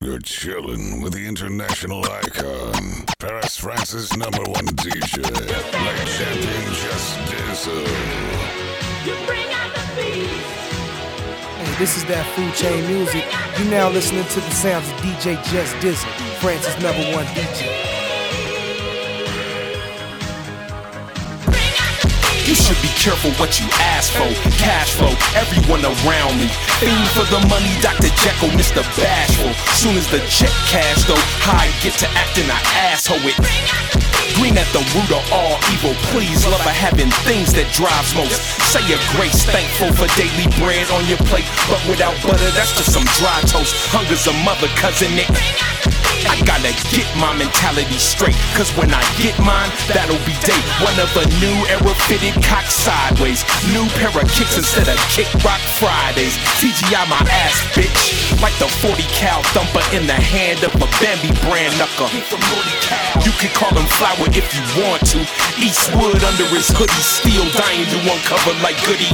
You're chilling with the international icon, Paris, France's number one DJ, like champion Just Dizle. Hey, this is that food chain music. You're now listening to the sounds of DJ Just Dizle, France's number one DJ. You should be careful what you ask for. Cash flow, everyone around me. Fiend for the money, Dr. Jekyll, Mr. Bashful. Soon as the check cash though, I get to acting I asshole it. Green at the root of all evil. Please, love of having things that drives most. Say your grace, thankful for daily bread on your plate. But without butter, that's just some dry toast. Hunger's a mother cousin, it. I gotta get my mentality straight. Cause when I get mine, that'll be day one of a new era fitted cock sideways. New pair of kicks instead of kick rock Fridays. TGI my ass, bitch. Like the 40 cal thumper in the hand of a Bambi brand knucker. You can call him flower if you want to. Eastwood under his hoodie, still dying to uncover like Goody.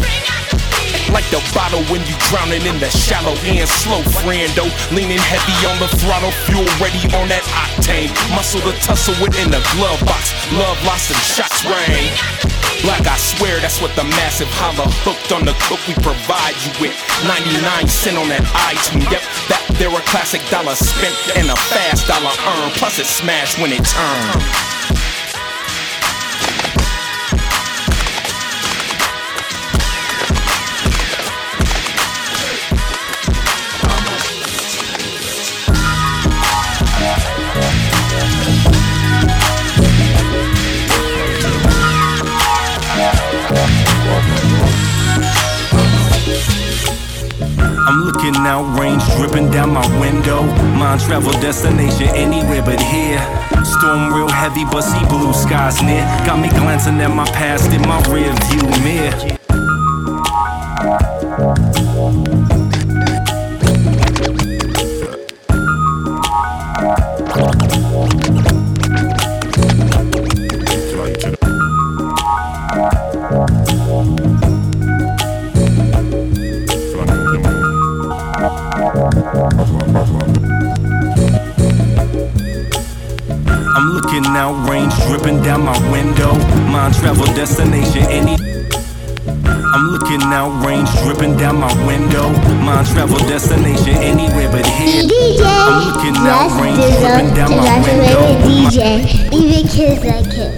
Like the bottle when you drowning in the shallow end. Slow friendo, leaning heavy on the throttle, fuel ready on that octane. Muscle to tussle within the glove box. Love lost and shots rain. Like I swear that's what the massive holla hooked on the cook we provide you with. 99 cent on that iTunes. Yep, that there a classic dollar spent and a fast dollar earned. Plus it smashed when it turned. Looking out, range dripping down my window. Mind travel destination anywhere but here. Storm real heavy, but see blue skies near. Got me glancing at my past in my rear view mirror. Travel destination anywhere but here. DJ, I'm looking out, Dizle, dripping down my window. DJ. Even kids like him.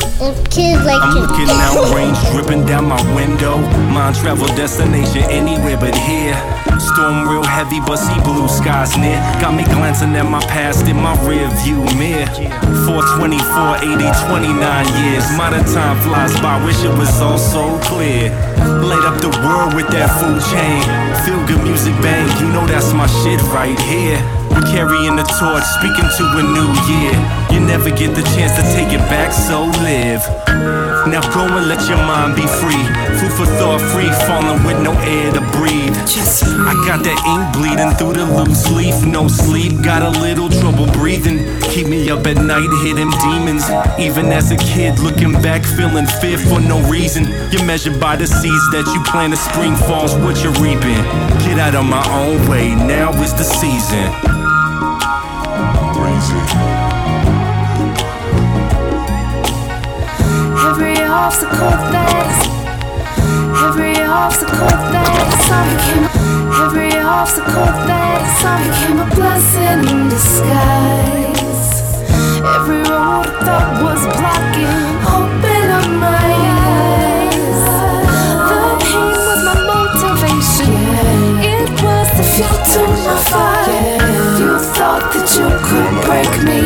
Kids like I'm him. looking out, dripping down my window. Mind travel destination anywhere but here. Storm real heavy, but see blue skies near. Got me glancing at my past in my rear view mirror. 424, 80, 29 years. Modern time flies by, wish it was all so clear. Light up the world with that food chain. Feel good music bang, you know that's my shit right here. We're carrying the torch, speaking to a new year. You never get the chance to take it back, so live. Now go and let your mind be free. Food for thought, free falling with no air to breathe. I got that ink bleeding through the loose leaf. No sleep, got a little trouble breathing. Keep me up at night, hitting demons. Even as a kid, looking back, feeling fear for no reason. You're measured by the seeds that you plant. The spring falls, what you're reaping. Get out of my own way, now is the season. Every obstacle that's Every obstacle that's I became Every obstacle that's I became a blessing in disguise. Every road I thought was blocking Open up my eyes. The pain was my motivation. It was the fuel to my fire. You thought that you could break me.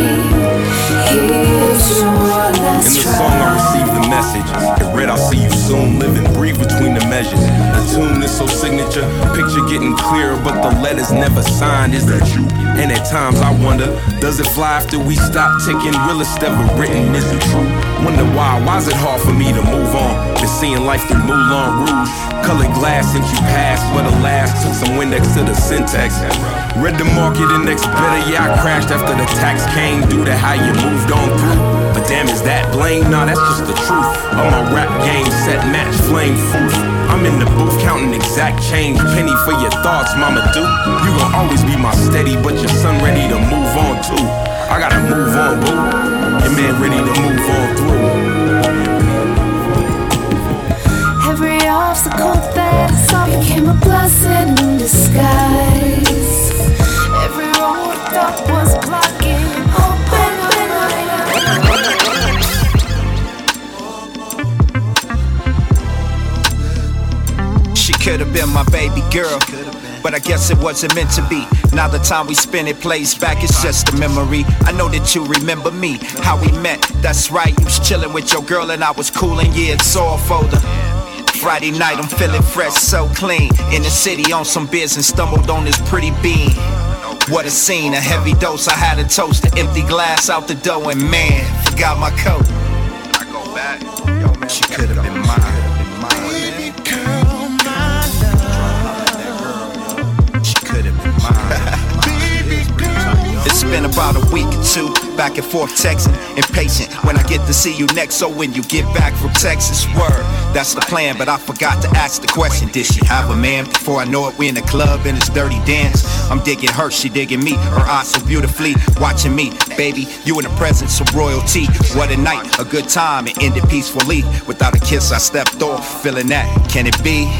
Here's your In last the song, I received the message. It read, I'll see you soon. Measures. The tune is so signature. Picture getting clearer, but the letters never signed. Is that you? And at times I wonder, does it fly after we stop ticking? Realest ever written, is it true? Wonder why, why's it hard for me to move on? Been seeing life through Moulin Rouge. Colored glass since you passed, but alas, took some Windex to the syntax. Read the market index better, yeah, I crashed after the tax came due to how you moved on through. But damn, is that blame? Nah, that's just the truth. All my rap game set match flame proof. I'm in the booth counting exact change, penny for your thoughts, mama do. You gon' always be my steady, but your son ready to move on too. I gotta move on, boo. Your man ready to move on through. Every obstacle that I saw became a blessing in disguise. Every road that was blocking open. She could have been my baby girl but I guess it wasn't meant to be. Now the time we spend it plays back, it's just a memory. I know that you remember me, how we met. That's right, you was chilling with your girl and I was cooling. Yeah, it's all folder. Friday night, I'm feeling fresh, so clean. In the city on some beers and stumbled on this pretty bean. What a scene, a heavy dose. I had a toast, an empty glass out the door, and man, forgot my coat. I go back, yo man, she could have been mine. Been about a week or two, back and forth texting, impatient when I get to see you next. So when you get back from Texas, word, that's the plan. But I forgot to ask the question: Did she have a man? Before I know it, we in the club in this dirty dance. I'm digging her, she digging me. Her eyes so beautifully watching me, baby. You in the presence of royalty. What a night, a good time, and ended peacefully. Without a kiss, I stepped off, feeling that. Can it be?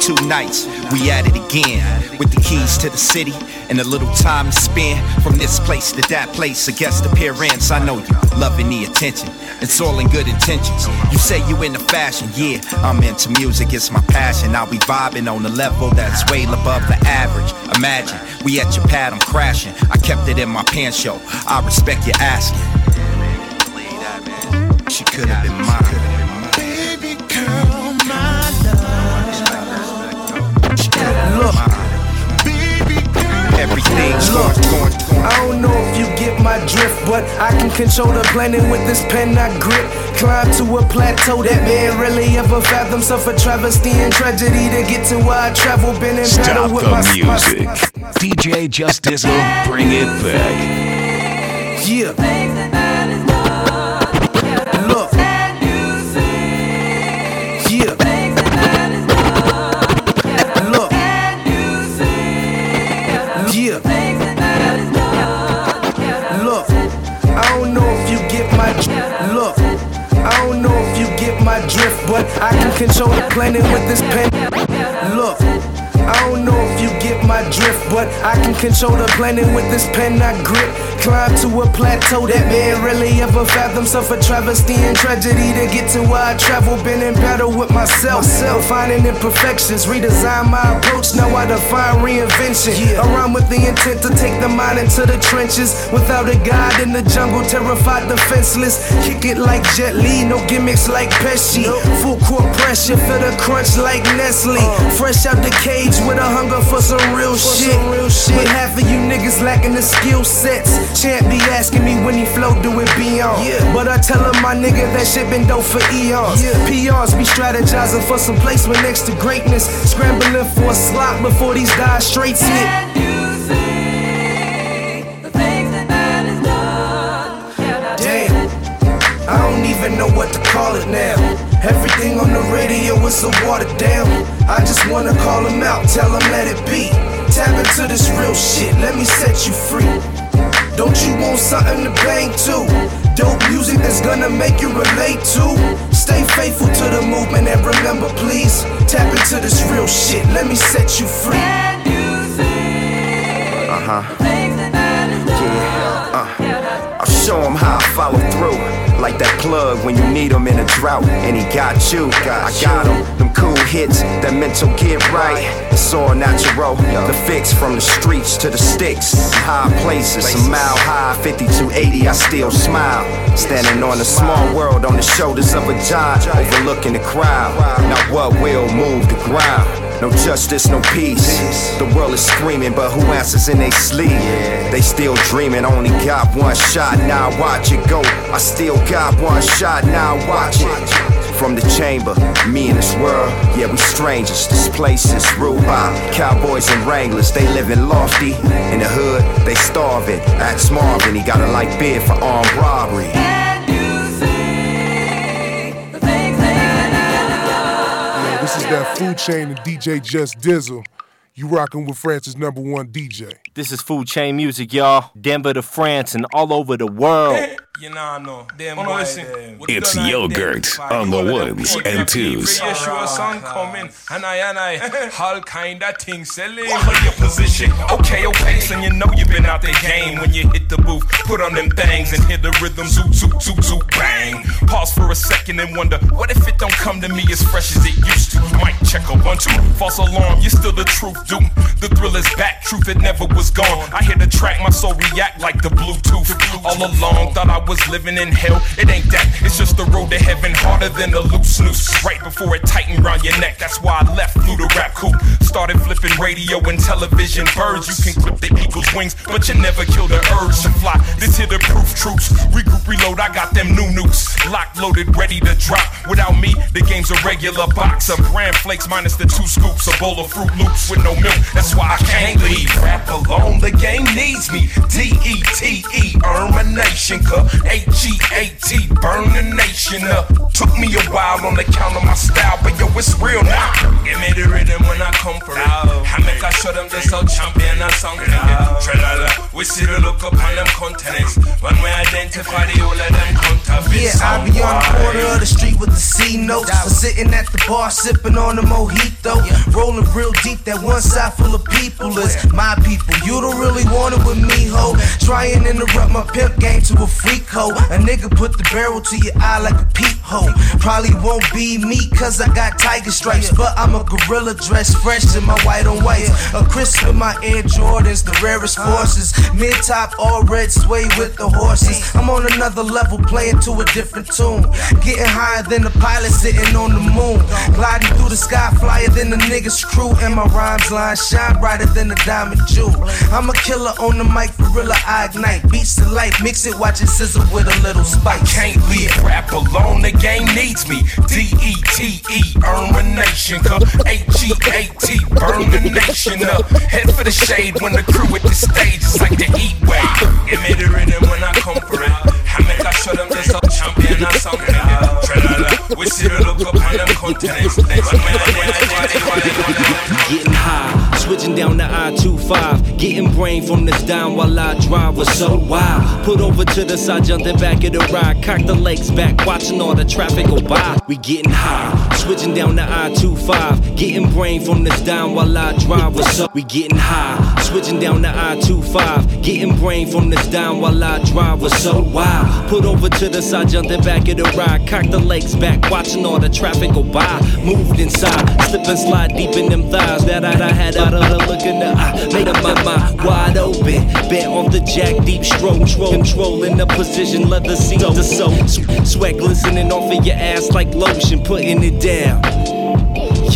Two nights. We at it again with the keys to the city and a little time to spend from this place to that place. A guest appearance. I know you loving the attention. It's all in good intentions. You say you into fashion, yeah. I'm into music, it's my passion. I'll be vibing on a level that's way above the average. Imagine we at your pad, I'm crashing. I kept it in my pants, show. I respect you asking. She could have been mine. Everything's Look. I don't know if you get my drift, but I can control the planet with this pen I grip. Climb to a plateau that man really ever fathomed. Suffer travesty and tragedy to get to where I travel. Been in battle Stop with the my music. my- DJ Just Dizle, bring it back. Yeah. Look. My drift, but I can control the planet with this pen. Look. I don't know if you get my drift, but I can control the planet with this pen I grip. Climb to a plateau that man really ever fathomed. Suffer travesty and tragedy to get to where I travel. Been in battle with myself, finding imperfections. Redesign my approach, now I define reinvention. Around with the intent to take the mind into the trenches. Without a guide in the jungle, terrified, defenseless. Kick it like Jet Li, no gimmicks like Pesci. Full court pressure, feel the crunch like Nestle. Uh. Fresh out the cage with a hunger for some real shit. real But half of you niggas lacking the skill sets. Champ be asking me when he flow, do it beyond. But I tell him my nigga that shit been dope for eons. PRs, be strategizing for some placement next to greatness. Scrambling for a slot before these die straights hit. Damn, I don't even know what to call it now. Everything on the radio is so watered down. I just wanna call them out, tell them let it be. Tap into this real shit, let me set you free. Don't you want something to bang to? Dope music that's gonna make you relate to. Stay faithful to the movement and remember, please. Tap into this real shit, let me set you free. Uh huh. Yeah. Uh. I'll show him how I follow through. Like that plug when you need him in a drought. And he got you. I got him. Them cool hits, that mental get right. It's all natural. The fix from the streets to the sticks. High places, a mile high, 5280, I still smile. Standing on a small world on the shoulders of a giant, overlooking the crowd. Now what will move the ground? No justice, no peace. The world is screaming, but who answers in they sleep? They still dreaming, only got one shot. Now watch it go. I still got one shot. Now watch it. From the chamber, me and this world, yeah, we strangers. This place is ruled by cowboys and wranglers. They living lofty in the hood, they starving. Ask Marvin, he got a light bid for armed robbery. That food chain and DJ Just Dizle. You rocking with France's number one DJ. This is Food Chain Music, y'all. Denver to France and all over the world. You know, no. Them oh, listen. It's yogurt on the ones and twos. Yeah, sure, song coming. And I and I, all kind of things selling. What your position? Okay, okay, so you know you've been out the game when you hit the booth. Put on them things and hit the rhythm, zoot, zoot, zoot, zoot, bang. Pause for a second and wonder, what if it don't come to me as fresh as it used to? Might check a one, two. False alarm, you're still the truth, doom. The thrill is back, truth, it never was gone. I hear the track, my soul react like the Bluetooth. All along, thought I was living in hell. It ain't that, it's just the road to heaven harder than a loose noose. Right before it tightened round your neck, that's why I left, flew the rap coop. Started flipping radio and television. Birds, you can clip the eagle's wings, but you never kill the urge to fly. This here the proof troops. Regroup, reload, I got them new nukes. Locked, loaded, ready to drop. Without me, the game's a regular box of bran flakes minus the two scoops. A bowl of Fruit Loops with no milk, that's why I can't leave. Rap alone, the game needs me. D E T E, earn my nation, cup. H E A T, burn the nation up. Took me a while on the count of my style, but yo, it's real now. Give me the rhythm when I come for it. Oh. I make I show them just how champion and song oh. Tralala, we see the look upon them continents. When we identify the whole of them counterfeits. Yeah, I be on the corner of the street with the C notes. Sitting at the bar, sipping on the mojito. Rolling real deep, that one side full of people is my people. You don't really want it with me, ho. Try and interrupt my pimp game to a freak, ho. A nigga put the barrel to your eye like a peep peephole. Probably won't be me, cause I got tiger stripes. But I'm a gorilla dressed fresh in my white on white. A crisp in my Air Jordans, the rarest forces. Mid top, all red, sway with the horses. I'm on another level, playing to a different tune. Getting higher than the pilot sitting on the moon. Gliding through the sky, flyer than the niggas' crew. And my rhymes line shine brighter than the diamond jewel. I'm a killer on the mic, for real, I ignite. Beats to life, mix it, watch it sizzle with a little spice. Can't leave rap alone, the game needs me. D E T E, earn a nation. H E A T, burn the nation up. Head for the shade when the crew at the stage is like the heat wave. Me the when I come for it. I make I show them this up champion and song nigga. We the look upon them continents. Getting high, switching down the I-25. Getting brain from this down while I drive was so wild. Put over to the side, jumping back of the ride. Cock the legs back, watching all the traffic go by. We getting high, switching down the I-25. Getting brain from this down while I drive was up. We getting high, switching down the I-25. Getting brain from this down while I drive was so wild. Put over to the side, jumping back of the ride. Cock the legs back, watching all the traffic go by. Moved inside, slip and slide deep in them thighs that I, I had out of the look in the eye. Made up my mind wide open. Bent off the jack, deep stroke, controlling the position, leather seat to soak. Sweat glistening off of your ass like lotion, putting it down.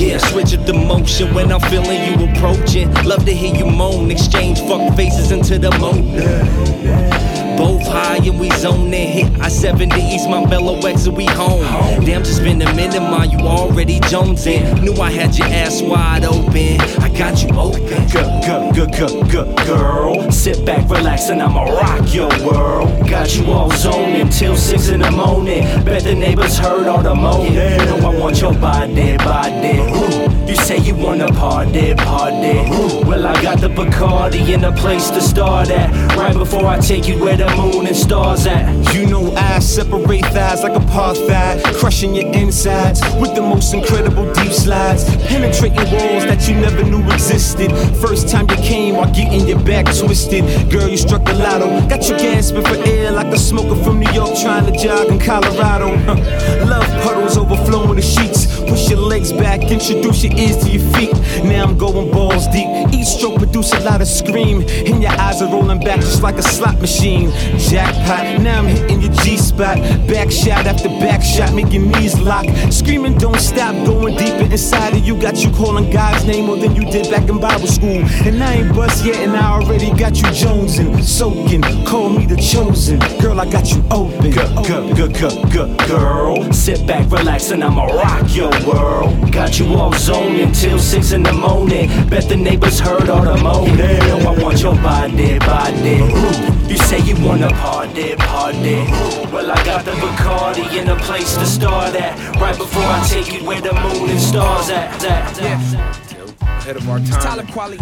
Yeah, switch up the motion when I'm feeling you approaching. Love to hear you moan, exchange fuck faces into the moment. Both high and we zoning. Hit I 70 East my Bello X and we home. Damn, just been a minute, man. You already jonesing. Knew I had your ass wide open. I got you open. Good, good, good, good, good, girl. Sit back, relax, and I'ma rock your world. Got you all zoning till six in the morning. Bet the neighbors heard all the moaning. Know I want your body, body. Ooh. You say you wanna party, party. Ooh. Well, I got the Bacardi in a place to start at. Right before I take you where the moon and stars at. You know I separate thighs like apartheid, crushing your insides with the most incredible deep slides, penetrating walls that you never knew existed. First time you came while getting your back twisted, girl you struck the lotto, got you gasping for air like a smoker from New York trying to jog in Colorado. Love puddles overflowing the sheets. Push your legs back, introduce your ears to your feet. Now I'm going balls deep. Each stroke produce a lot of scream, and your eyes are rolling back just like a slot machine. Jackpot, now I'm hitting your G spot. Back shot after back shot, making knees lock. Screaming, don't stop, going deeper inside of you. Got you calling God's name more than you did back in Bible school. And I ain't bust yet, and I already got you jonesing, soaking. Call me the chosen, girl. I got you open. Good, good, good, good, good, girl. Sit back, relax, and I'ma rock your world. Got you all zoning till six in the morning. Bet the neighbors heard all the moaning. Know I want your body, body. Ooh. You say you wanna party, party. Well, I got the Bacardi in a place to start at. Right before I take you where the moon and stars at. at, at. Ahead of our time. Talib Kweli.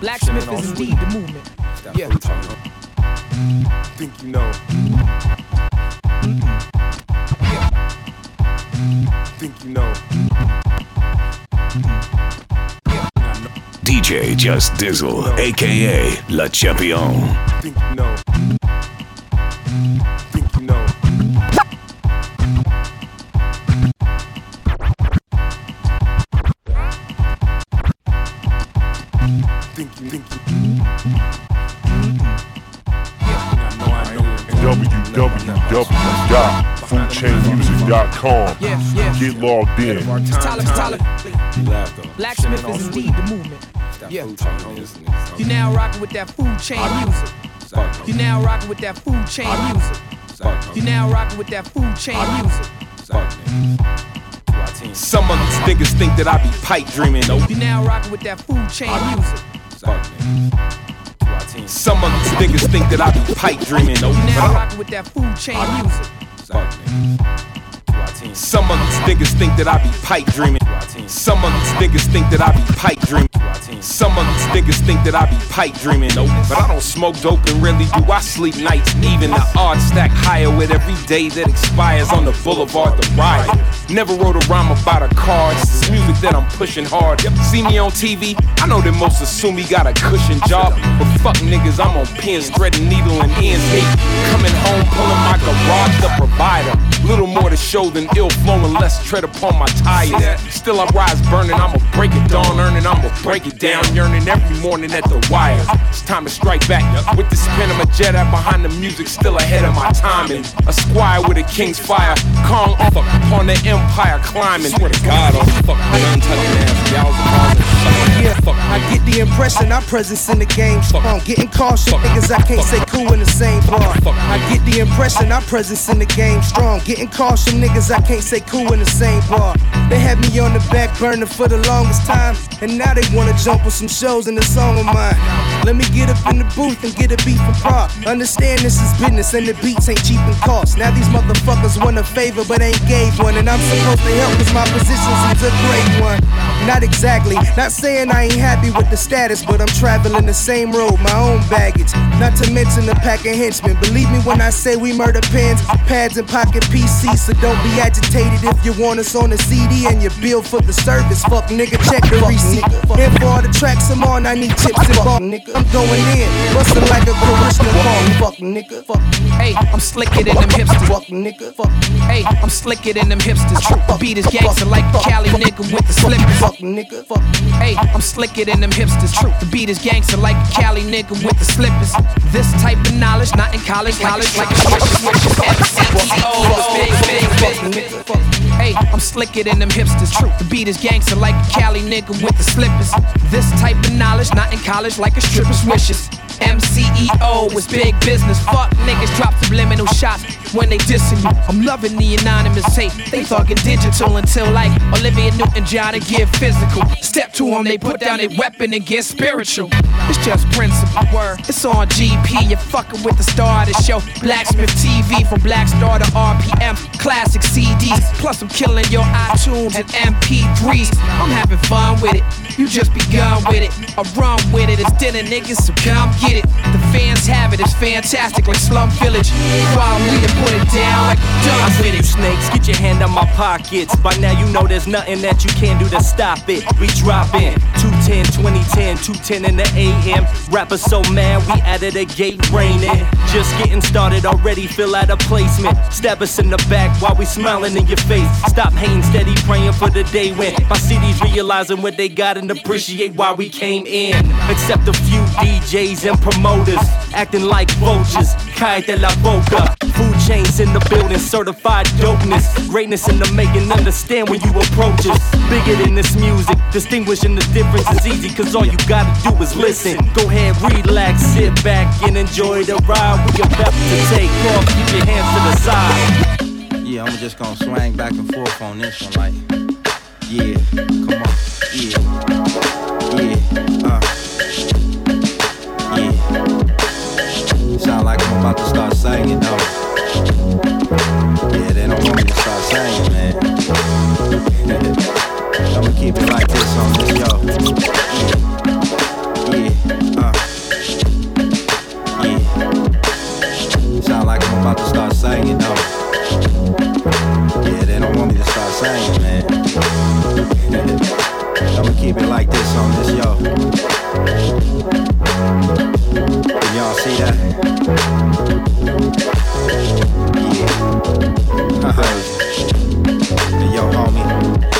Blacksmith is indeed the movement. Yeah. Think you know. Mm-hmm. Think you know. DJ Just Dizle, aka La Champion. Think you know. Think you know. Think you think you. www.foodchainmusic.com. Get logged in. Tyler, Tyler. Blacksmith is indeed the movement. Yeah. You now rocking with that food chain music. You now rocking with that food chain music. You now rocking with that food chain music. Some of these niggas think that I be pipe dreaming. Nope. You now rocking with that food chain music. Some of these niggas think that I be pipe dreaming. Nope. You now rocking with that food chain music. Fuck niggas. Some of these niggas think that I be pipe dreaming. Some of these niggas think that I be pipe dreaming. Some of these niggas think that I be pipe dreaming. Nope. But I don't smoke dope and really do I sleep nights. Even the odds stack higher with every day that expires on the boulevard the ride. Never wrote a rhyme about a car. It's this music that I'm pushing hard. See me on TV, I know that most assume he got a cushion job. But fuck niggas, I'm on pins, threading needle and ends. Coming home, pulling my garage, the provider. Little more to show than ill flowing, less tread upon my tires. Still I rise burning, I'ma break it dawn earning, I'ma break it down, yearning every morning at the wire. It's time to strike back with this pen of a Jedi behind the music, still ahead of my timing. A squire with a king's fire, Kong off upon the empire climbing. Swear to God, on fuck gun touching ass, gals and and Yeah, I get the impression our presence in the game strong. Getting cautious, niggas I can't say cool in the same bar. I get the impression our presence in the game strong. Getting cautious, niggas I can't say cool in the same bar. They had me on the back burner for the longest time, and now they wanna jump with some shows and the song of mine. Let me get up in the booth and get a beat from Prague. Understand this is business and the beats ain't cheap in cost. Now these motherfuckers want a favor but ain't gave one, and I'm supposed to help cause my position seems a great one. Not exactly, not saying I ain't happy with the status, but I'm traveling the same road, my own baggage. Not to mention the pack of henchmen. Believe me when I say we murder pens, pads, and pocket PCs. So don't be agitated if you want us on the CD and you bill for the service. Fuck nigga, check the receipt. And for all the tracks I'm on, I need chips and ball, nigga. I'm going in, bustin' like a Christian ball. Fuck nigga, fuck. Hey, I'm slicker than them hipsters. Fuck nigga, fuck. Hey, I'm slicker than them hipsters. True. The beat is gangster like a Cali nigga with the slippers. Fuck nigga, fuck. Hey, I'm slicker than them hipsters. True. The beat is gangster like a Cali nigga with the slippers. This type of knowledge, not in college, college like a Hey, I'm slicker than them hipsters. The beat is gangster like a Cali nigga with the slippers. This type of knowledge, not in college like a stripper's wishes. MCEO is big business. Fuck niggas drop subliminal shots when they dissing you. I'm loving the anonymous tape. They talking digital until like Olivia Newton John to get physical. Step to them, they put down their weapon and get spiritual. It's just principle. Word. It's on GP. You're fucking with the star of the show. Blacksmith TV from Black Star to RPM. Classic CDs. Plus, I'm killing your iTunes and MP3s. I'm having fun with it. You just begun with it. I run with it. It's dinner, niggas, so come get it. The fans have it. It's fantastic, like Slum Village. Follow me put it down like I'm with you snakes, get your hand on my pockets. By now you know there's nothing that you can do to stop it. We drop in 210, 2010, 210 in the AM. Rappers so mad we added a gate raining. Just getting started already, feel out of placement. Stab us in the back while we smiling in your face. Stop hating, steady praying for the day when my CDs realizing what they got and appreciate why we came in. Except a few DJs and promoters acting like vultures. Kai de la boca. Food in the building, certified dopeness. Greatness in the making, understand when you approach us. Bigger than this music, distinguishing the difference is easy, cause all you gotta do is listen. Go ahead, relax, sit back, and enjoy the ride. We about to take off, keep your hands to the side. Yeah, I'm just gonna swing back and forth on this one, like, yeah, come on, yeah, yeah, uh, yeah. Sound like I'm about to start singing, though. Yeah, they don't want me to start singing, man. I'ma keep it like this on this, yo. Yeah, uh, yeah. sound like I'm about to start singing, though. Yeah, they don't want me to start singing, man. I'ma keep it like this on this, yo. Can y'all see that? Yeah. hey, yo, homie.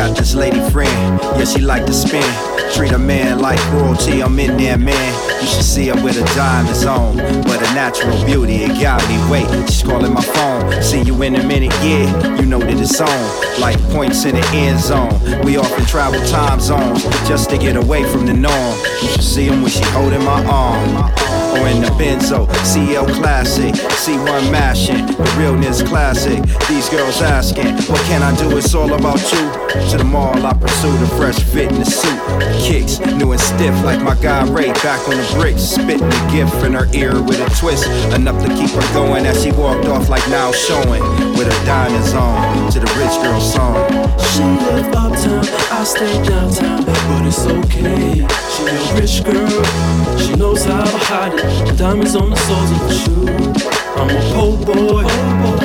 Got this lady friend, yeah, she like to spin. Treat a man like royalty, I'm in there, man. You should see her with a diamonds on. But a natural beauty, it got me. Wait, she's calling my phone. See you in a minute, yeah, you know that it's on. Like points in the end zone. We often travel time zones just to get away from the norm. You should see him when she holding my arm oh, or in the Benzo, CL Classic, C1 mashing, the realness classic. These girls asking, what can I do? It's all about you. To the mall, I pursued a fresh fit in the suit. Kicks, new and stiff like my guy Ray, back on the bricks, spitting the gift in her ear with a twist, enough to keep her going as she walked off like now showing, with her diamonds on, to the rich girl song. She live uptown, I stay downtown, but it's okay. She a rich girl, she knows how to hide it. Diamonds on the soles of her shoe. I'm a po' boy,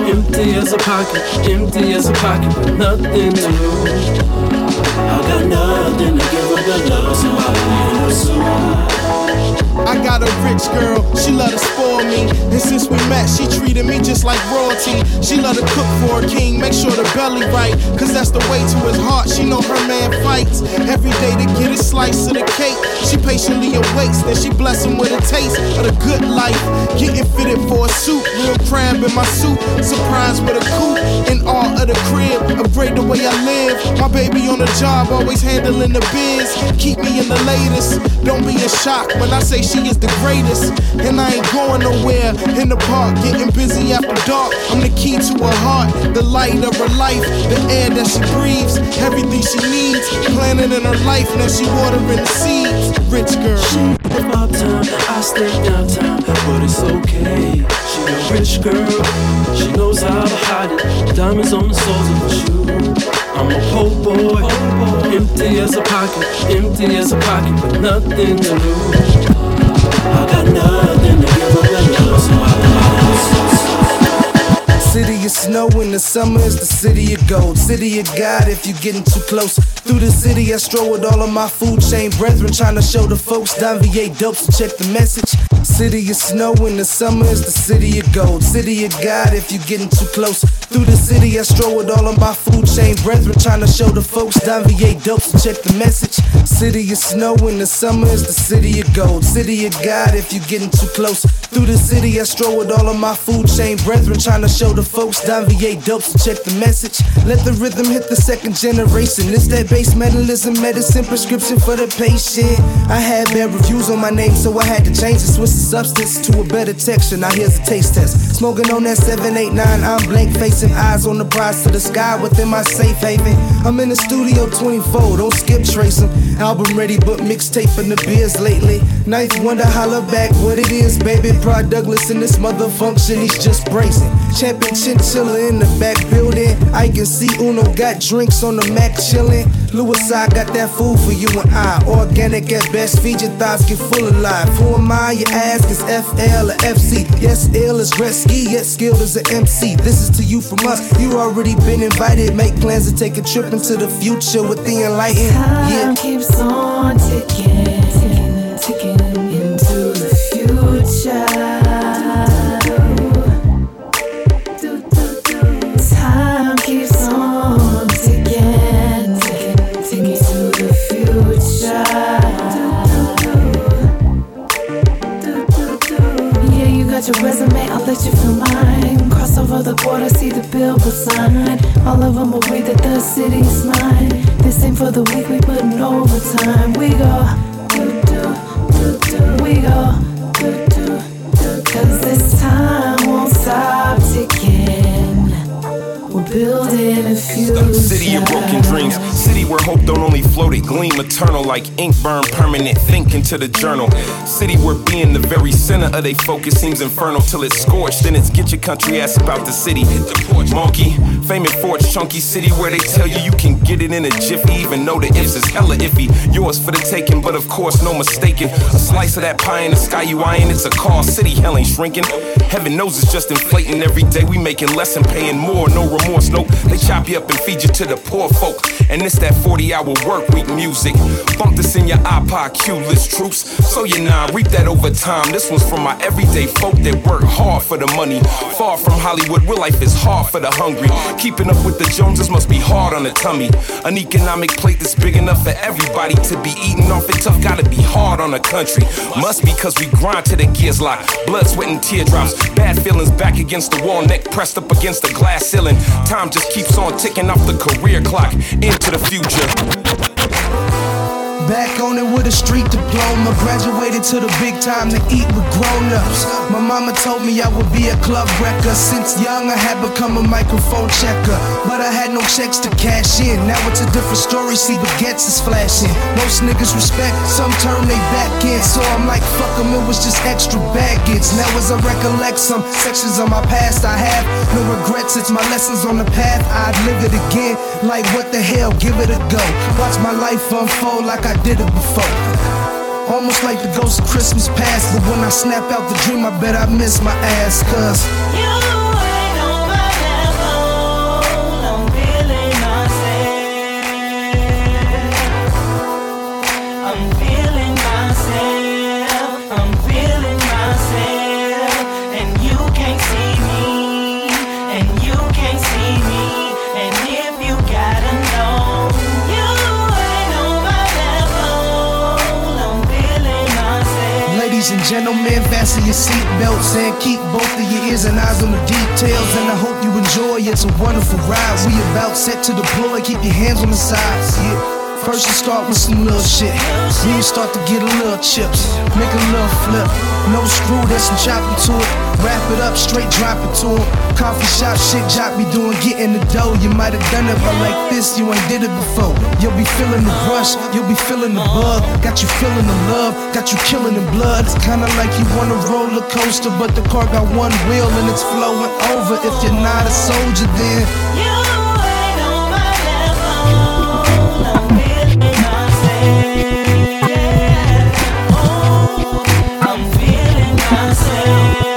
empty as a pocket, empty as a pocket, but nothing to lose. I got nothing to give her but love, so I'll pursue. I got a rich girl, she love to spoil me. And since we met, she treated me just like royalty. She love to cook for a king, make sure the belly right. Cause that's the way to his heart. She know her man fights every day to get a slice of the cake. She patiently awaits, then she bless him with a taste of the good life. Getting fitted for a suit, real crab in my suit. Surprised with a coupe in all of the crib. Upgrade the way I live. My baby on the job, always handling the biz. Keep me in the latest. Don't be in shock when I say she is the greatest. And I ain't going nowhere in the park, getting busy after dark. I'm the key to her heart, the light of her life, the air that she breathes, everything she needs. Planning in her life, now she watering the seeds. Rich girl. She live uptown, I stay downtown, but it's okay. She a rich girl, she knows how to hide it. Diamonds on the soles of her shoe. I'm a po' boy, empty as a pocket, empty as a pocket, but nothing to lose. City of snow in the summer is the city of gold. City of God if you're getting too close. Through the city, I stroll with all of my food chain brethren, trying to show the folks down VA dope, so check the message. City of snow in the summer is the city of gold. City of God if you're getting too close. Through the city, I stroll with all of my food chain brethren, trying to show the folks down VA dope, so check the message. City of snow in the summer is the city of gold. City of God if you're getting too close. Through the city, I stroll with all of my food chain brethren, trying to show the folks down VA dope, so check the message. Let the rhythm hit the second generation. It's that base mentalism, medicine prescription for the patient. I had bad reviews on my name, so I had to change it, switch the substance to a better texture. Now here's a taste test. Smoking on that 789, I'm blank facing eyes on the prize to the sky within my safe haven. I'm in the studio 24, don't skip trace 'em. Album ready, but mixtape in the beers lately. Ninth wonder, holla back what it is, baby. Prod Douglas in this mother function, he's just bracing. Champion chinchilla in the back building. I can see Uno got drinks on the Mac chillin'. Louis, I got that food for you and I. Organic at best, feed your thoughts, get full of life. Who am I? You ask, is FL or FC? Yes, ill is Gretzky, yet skilled as an MC. This is to you from us. You already been invited. Make plans to take a trip into the future with the enlightened. Yeah. Time keeps on ticking, resume, I'll let you fill mine. Cross over the border, see the billboard sign. All of them agree that the city's mine. This ain't for the weak, we putting overtime. We go, do, do, do, do. We go, do, do, do. Cause this time won't stop ticking. We're building a future. City of broken dreams. Where hope don't only float, it gleam eternal like ink burn permanent. Think into the journal. City where being the very center of they focus seems infernal till it's scorched. Then it's get your country ass about the city. Monkey. Famous Forge, chunky city where they tell you you can get it in a jiffy, even though the ifs is hella iffy. Yours for the taking, but of course, no mistaking. A slice of that pie in the sky you eyeing, it's a call. City hell ain't shrinking. Heaven knows it's just inflating every day. We making less and paying more. No remorse, no. They chop you up and feed you to the poor folk. And it's that 40 hour work week music. Bump this in your iPod cue list troops. So you're not, reap that over time. This one's from my everyday folk that work hard for the money. Far from Hollywood, real life is hard for the hungry. Keeping up with the Joneses must be hard on the tummy. An economic plate that's big enough for everybody to be eating off it tough. Gotta be hard on the country. Must be cause we grind to the gears lock. Blood, sweat, and teardrops. Bad feelings back against the wall, neck pressed up against the glass ceiling. Time just keeps on ticking off the career clock into the future. Back on it with a street diploma. Graduated to the big time to eat with grown ups. My mama told me I would be a club wrecker. Since young, I had become a microphone checker. But I had no checks to cash in. Now it's a different story. See, baguettes is flashing. Most niggas respect, some turn they back in. So I'm like, fuck them, it was just extra baggage. Now as I recollect some sections of my past, I have no regrets. It's my lessons on the path. I'd live it again. Like, what the hell, give it a go. Watch my life unfold like I did it before. Almost like the ghost of Christmas past, but when I snap out the dream, I bet I miss my ass, cause. Gentlemen, fasten your seatbelts and keep both of your ears and eyes on the details. And I hope you enjoy. It's a wonderful ride. We about set to deploy. Keep your hands on the sides. Yeah. First you start with some little shit. Then you start to get a little chips. Make a little flip. No screw, there's some chopping to it. Wrap it up, straight drop it to 'em. Coffee shop shit, Jock be doing, getting the dough. You might have done it, but like this, you ain't did it before. You'll be feeling the rush, you'll be feeling the bug. Got you feeling the love, got you killing the blood. It's kinda like you on a roller coaster, but the car got one wheel and it's flowing over. If you're not a soldier, then. I'm feeling myself,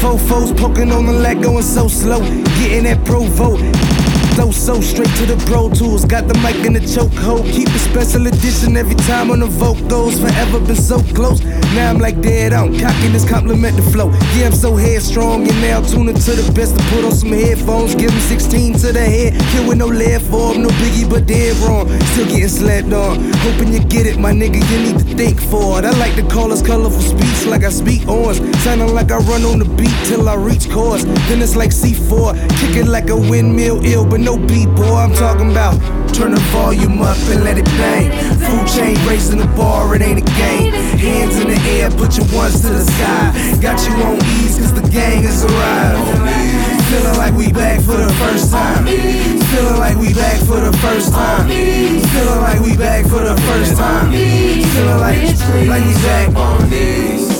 Fofos poking on the leg going so slow. Getting that pro vote. Flow so straight to the Pro Tools. Got the mic in the chokehold. Keep the special edition every time on the vocals. Forever been so close. Now I'm like dead on. Cocking this compliment the flow. Yeah, I'm so headstrong. And now tuning to the best to put on some headphones. Give them 16 to the head. Kill with no left form. No biggie, but dead wrong. Still getting slapped on. Hoping you get it, my nigga. You need to think for it. I like to call us colorful speech like I speak ons. Sounding like I run on the beat till I reach chords. Then it's like C4. Kicking like a windmill ill, but no beat, boy. I'm talking about. Turn the volume up and let it bang. Food chain raising the bar, it ain't a game. Hands in the air, put your ones to the sky. Got you on ease, cause the gang has arrived. Feeling like we back for the first time. Feeling like we back for the first time. Feeling like we back for the first time. Feeling like, like we back on these.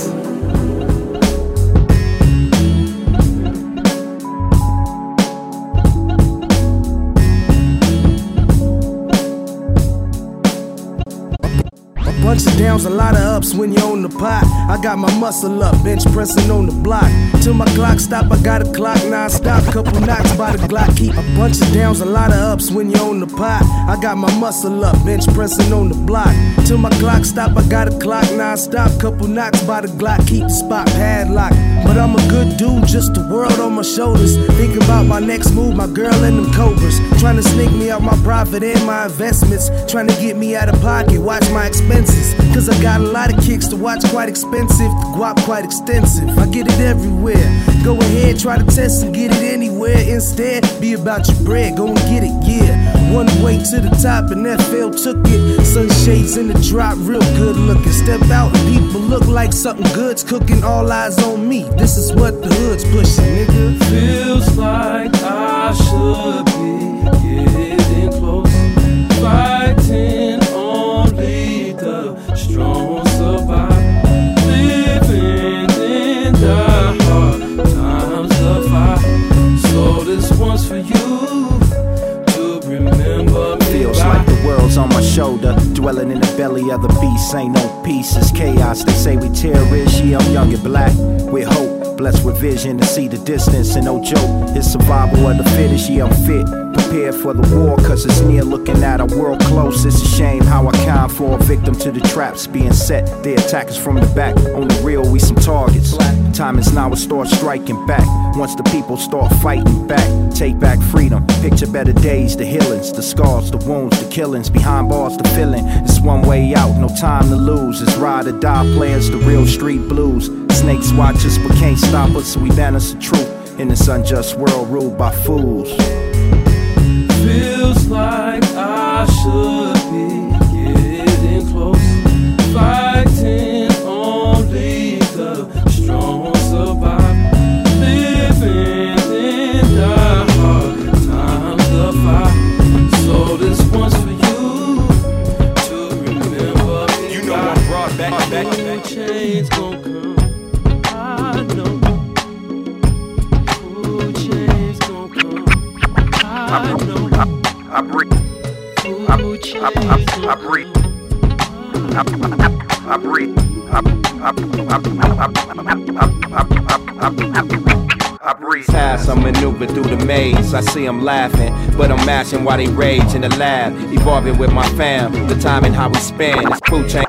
Of downs, a lot of ups when you're on the pot. I got my muscle up, bench pressing on the block. Till my clock stop, I got a clock non-stop. Couple knocks by the Glock. Keep a bunch of downs, a lot of ups when you're on the pot. I got my muscle up, bench pressing on the block. Till my clock stop, I got a clock non-stop. Couple knocks by the Glock. Keep the spot padlocked. But I'm a good dude, just the world on my shoulders. Thinking about my next move, my girl and them cobras. Trying to sneak me out my profit and my investments. Trying to get me out of pocket, watch my expenses. Cause I got a lot of kicks to watch, quite expensive. The guap quite extensive. I get it everywhere. Go ahead, try to test and get it anywhere. Instead, be about your bread, go and get it, yeah. One way to the top, and that FL took it. Sunshades in the drop, real good looking. Step out, and people look like something good's cooking. All eyes on me. This is what the hood's pushing, nigga. Feels like I should be the beast. Ain't no peace, it's chaos. They say we terrorists. Yeah, I'm young and black. With hope, blessed with vision to see the distance. And no joke, it's survival of the fittest. Yeah, I'm fit. Prepared for the war, cause it's near looking at a world close. It's a shame how I kind for a victim to the traps being set. They attack us from the back. On the real, we some targets. Time is now to start striking back. Once the people start fighting back, take back freedom. Picture better days, the healings, the scars, the wounds, the killings. Behind bars, the feeling. It's one way out, no time to lose. It's ride or die players, the real street blues. Snakes watch us, but can't stop us, so we banish the truth. In this unjust world ruled by fools. Feels like I should I see them laughing, but I'm mashing while they rage in the lab. Evolving with my fam, the time and how we spend. It's food chain,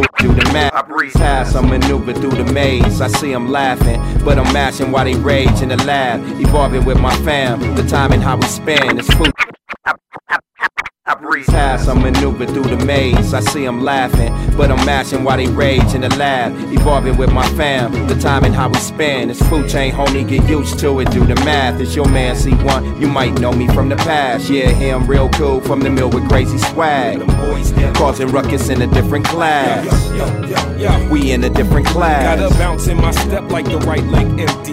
to do the math. I Pass, I maneuver through the maze. I see them laughing, but I'm mashing while they rage in the lab. Evolving with my fam, the time and how we spend. is food. Pass, I maneuver through the maze. I see them laughing, but I'm mashing while they rage in the lab. Evolving with my fam, the time and how we spend. It's food chain, homie, get used to it. Do the math. It's your man C1. You might know me from the past. Yeah, him real cool from the mill with crazy swag. Causing ruckus in a different class. We in a different class. Got a bounce in my step like the right leg empty.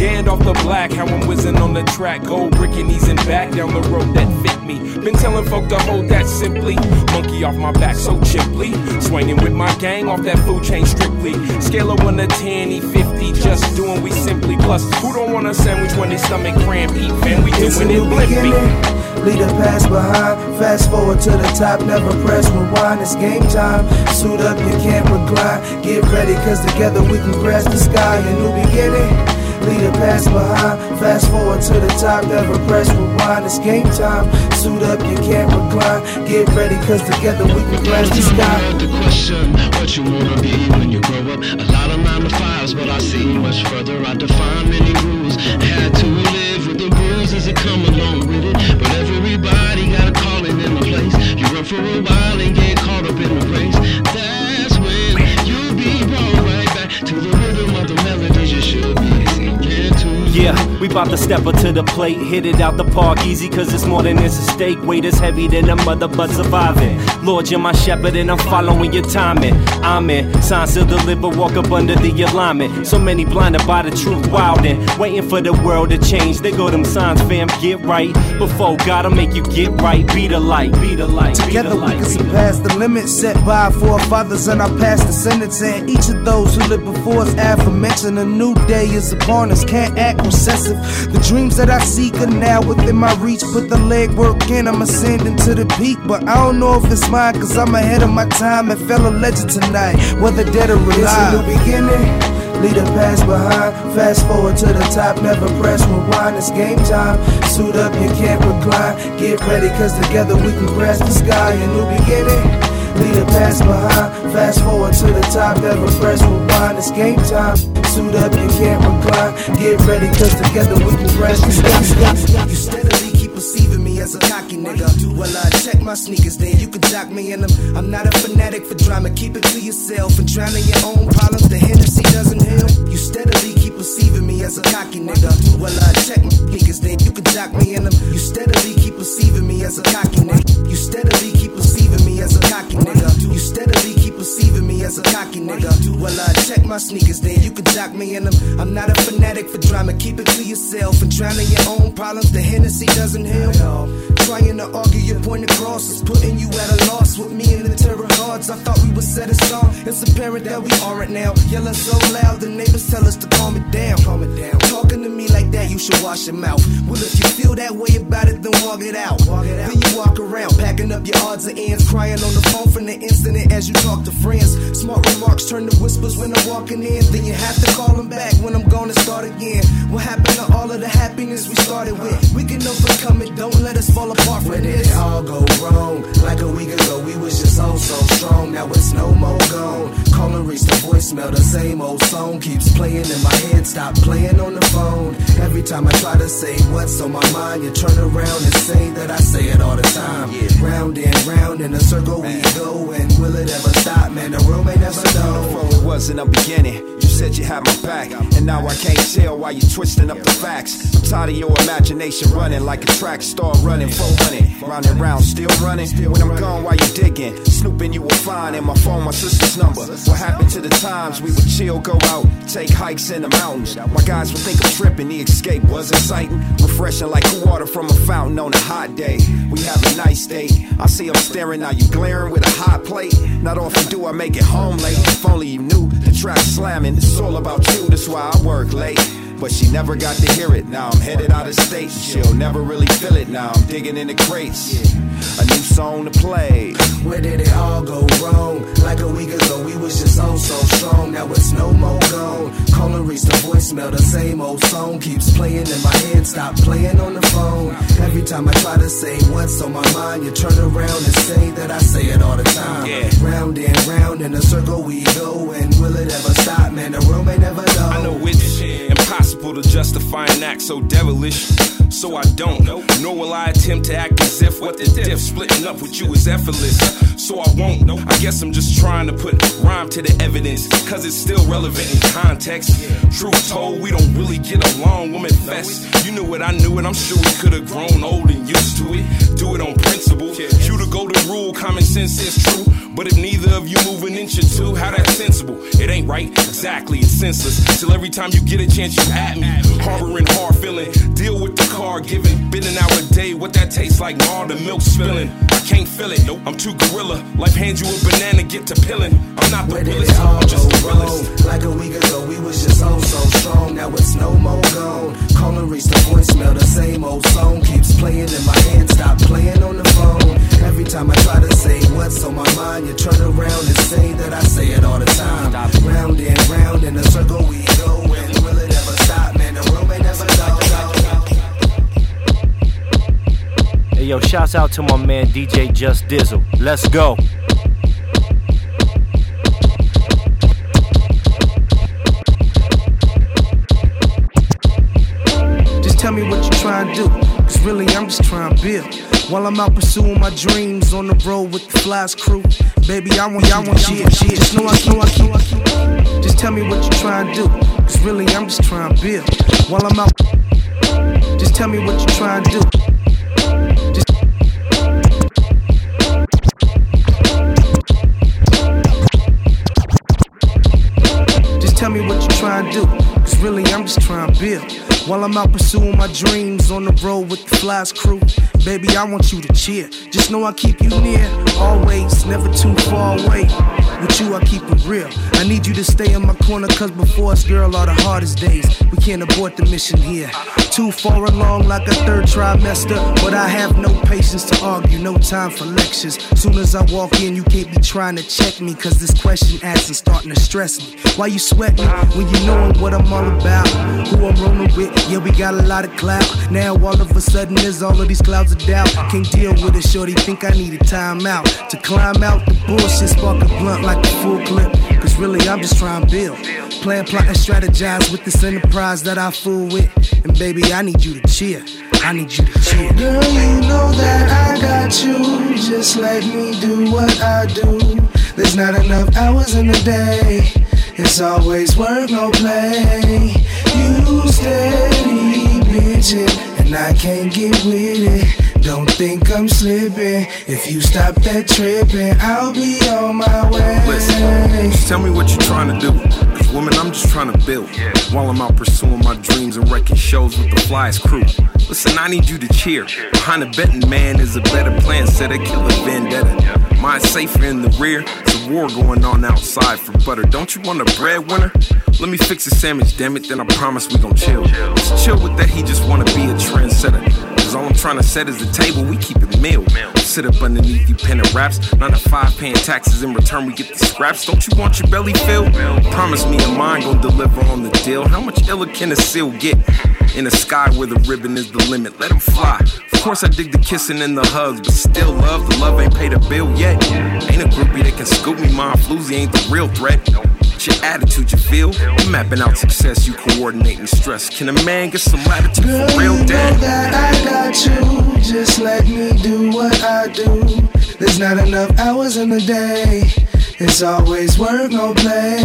Gandalf the black, how I'm whizzing on the track. Gold bricking knees and back down the road that fit me. Been telling folk to hold that simply. Monkey off my back so chimply. Swinging with my gang off that food chain strictly. Scale of 1 to 10, E 50. Just doing we simply. Plus, who don't want a sandwich when their stomach cramp? Eat, man, we It's a doing it new blimpy. beginning. Lead a pass behind. Fast forward to the top. Never press rewind. It's game time. Suit up, you can't recline. Get ready, cause together we can grasp the sky. A new beginning. Lead the past behind. Fast forward to the top. Never press rewind. It's game time. Suit up, you can't recline. Get ready, cause together we can grasp the sky. the question what you wanna be when you grow up. A lot of nine to fives, but I see much further. I define many rules. Had to live with the bruises that come along with it. But everybody got a calling in the place. You run for a while and get caught up in the race. That's to the rhythm Yeah, we bout to step up to the plate, hit it out the park easy, cause it's more than it's a stake. Weight is heavy than a mother, but surviving. Lord, you're my shepherd, and I'm following your timing. I'm in, signs to deliver, walk up under the alignment. So many blinded by the truth, wildin', waiting for the world to change. They go them signs, fam, get right. Before God'll make you get right, be the light, be the light. be the Together we can be the surpass the limits set by our forefathers and our past descendants. And each of those who lived before us, aforementioned, a new day is upon us. Can't act, recess. The dreams that I seek are now within my reach. Put the legwork in, I'm ascending to the peak. But I don't know if it's mine, cause I'm ahead of my time and fell a legend tonight, whether dead or alive. It's a new beginning. Leave the past behind. Fast forward to the top, never press rewind. It's game time. Suit up, you can't recline. Get ready, cause together we can grasp the sky. A new beginning. Leave the past behind. Fast forward to the top, never press rewind. It's game time. Suit up, you can't recline. Get ready, cause together we can sky. You steadily keep perceiving me as a cocky nigga. Well, I check my sneakers, then you can jock me in them. I'm not a fanatic for drama, keep it to yourself and drown your own problems. The Hennessy doesn't heal. You steadily keep perceiving me as a cocky nigga. Well, I check my sneakers, then you can jock me in them. You steadily keep perceiving me as a cocky nigga. You steadily keep perceiving a cocky nigga. Well, I check my sneakers, then you can jock me in them. I'm not a fanatic for drama, keep it to yourself and drown in your own problems. The Hennessy doesn't help. Trying to argue your point across is putting you at a loss with me and the terror hearts. I thought we were set aside. It's apparent that we aren't now. Yelling so loud, the neighbors tell us to calm it down. Calm it down. Talking to me like that, you should wash your mouth. Well, if you feel that way about it, then walk it out. Then you walk around, packing up your odds and ends, crying on the phone from the incident as you talk to friends. Smart remarks turn to whispers when I'm walking in. Then you have to call them back when I'm gonna start again. What happened to all of the happiness we started with? We can overcome it, don't let us fall apart did this. it all go wrong? Like a week ago, we was just so, so strong. Now it's no more gone. Call and reach the voicemail, the same old song keeps playing in my head. Stop playing on the phone. Every time I try to say what's on my mind, you turn around and say that I say it all the time. Yeah. Round and round in a circle we go, and will it ever stop? Man, the room ain't never know. It was in the beginning, said you had my back, and now I can't tell why you're twisting up the facts. I'm tired of your imagination running like a track star running 400, round and round, still running. When I'm gone, while you digging, snooping, you will find in my phone my sister's number. What happened to the times we would chill, go out, take hikes in the mountains? My guys would think I'm tripping, the escape was exciting, refreshing like water from a fountain on a hot day. We have a nice day. I see them staring, now you glaring with a hot plate. Not often do I make it home late. If only you knew the track slamming. It's all about you, that's why I work late. But she never got to hear it. Now I'm headed out of state. and She'll never really feel it. Now I'm digging in the crates. A new song to play. Where did it all go wrong? Like a week ago, we was just so, so strong. Now it's no more gone. Call and reach the voicemail, the same old song keeps playing in my head. Stop playing on the phone. Every time I try to say what's on my mind, you turn around and say that I say it all the time. Round and round in a circle we go, and will it ever stop? Man, the room ain't never know. I know impossible to justify an act so devilish. So I don't, know. nor will I attempt to act as if what the diff splitting up with you is effortless. So I won't. Know. I guess I'm just trying to put rhyme to the evidence, cause it's still relevant in context. Truth told, we don't really get along, woman fest. You knew it, I knew it, I'm sure we could have grown old and used to it. Do it on principle. You the golden rule, common sense is true. But if neither of you move an inch or two, how that sensible? It ain't right, exactly, it's senseless. Till every time you get a chance, you at me. Harboring hard feeling, deal with the car giving. Been an hour a day, what that tastes like, all the milk spilling. I can't feel it, nope, I'm too gorilla. Life hands you a banana, get to pilling. I'm not the Where realest, I'm just realest. wrong? Like a week ago, we was just so, so strong. Now it's no more gone. Call and reach the voicemail, the same old song keeps playing in my head. Stop playing on the phone. Every time I try to say what's on my mind, you turn around and say that I say it all the time. Round and round in a circle we go, yo, shouts out to my man DJ Just Dizle. Let's go. Just tell me what you're trying to do. Cause really, I'm just trying to build. While I'm out pursuing my dreams on the road with the flies crew. Baby, I want, I want you to Just know I know I keep. Just tell me what you're trying to do. Cause really, I'm just trying to build. While I'm out. Just tell me what you're trying to do. Tell me what you trying to do. Cause really, I'm just trying to build. While I'm out pursuing my dreams on the road with the flies crew. Baby, I want you to cheer. Just know I keep you near, always, never too far away. With you, I keep it real. I need you to stay in my corner, cause before us, girl, are the hardest days. We can't abort the mission here. Too far along, like a third trimester. But I have no patience to argue, no time for lectures. Soon as I walk in, you can't be trying to check me, cause this question asking starting to stress me. Why you sweating when you knowin' what I'm all about? Who I'm rolling with, yeah, we got a lot of clout. Now all of a sudden, there's all of these clouds of doubt. Can't deal with it, shorty, think I need a timeout. To climb out the bullshit, spark a blunt like a full clip. Cause really, I'm just trying to build. Plan, plot, and strategize with this enterprise that I fool with. And baby, I need you to cheer. I need you to cheer. Girl, you know that I got you. Just let me do what I do. There's not enough hours in the day. It's always work, no play. You steady bitchin', and I can't get with it. Don't think I'm slipping. If you stop that tripping, I'll be on my way. Listen, just tell me what you're trying to do. Cause woman, I'm just trying to build. While I'm out pursuing my dreams and wrecking shows with the flyest crew. Listen, I need you to cheer. Behind a betting man is a better plan. Kill a killer vendetta. Mine safer in the rear. It's a war going on outside for butter. Don't you want a breadwinner? Let me fix the sandwich, damn it, then I promise we gon' chill. Chill with that, he just wanna be a trendsetter. Cause all I'm trying to set is the table, we keep it meal. Sit up underneath you penning raps, nine to five paying taxes in return, we get the scraps. Don't you want your belly filled? Promise me a mind gon' deliver on the deal. How much iller can a seal get? In a sky where the ribbon is the limit, let him fly. Of course, I dig the kissing and the hugs, but still love, the love ain't paid a bill yet. Ain't a groupie that can scoop me, mom. Floozy ain't the real threat. It's your attitude, you feel? You mapping out success, you coordinating stress. Can a man get some latitude Girl, for real, you know that I got you. Just let me do what I do. There's not enough hours in the day. It's always work, no play.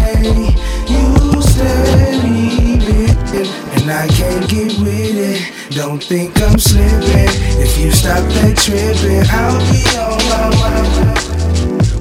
You steady bitchin', and I can't get with it. Don't think I'm slipping. If you stop that tripping, I'll be on my way.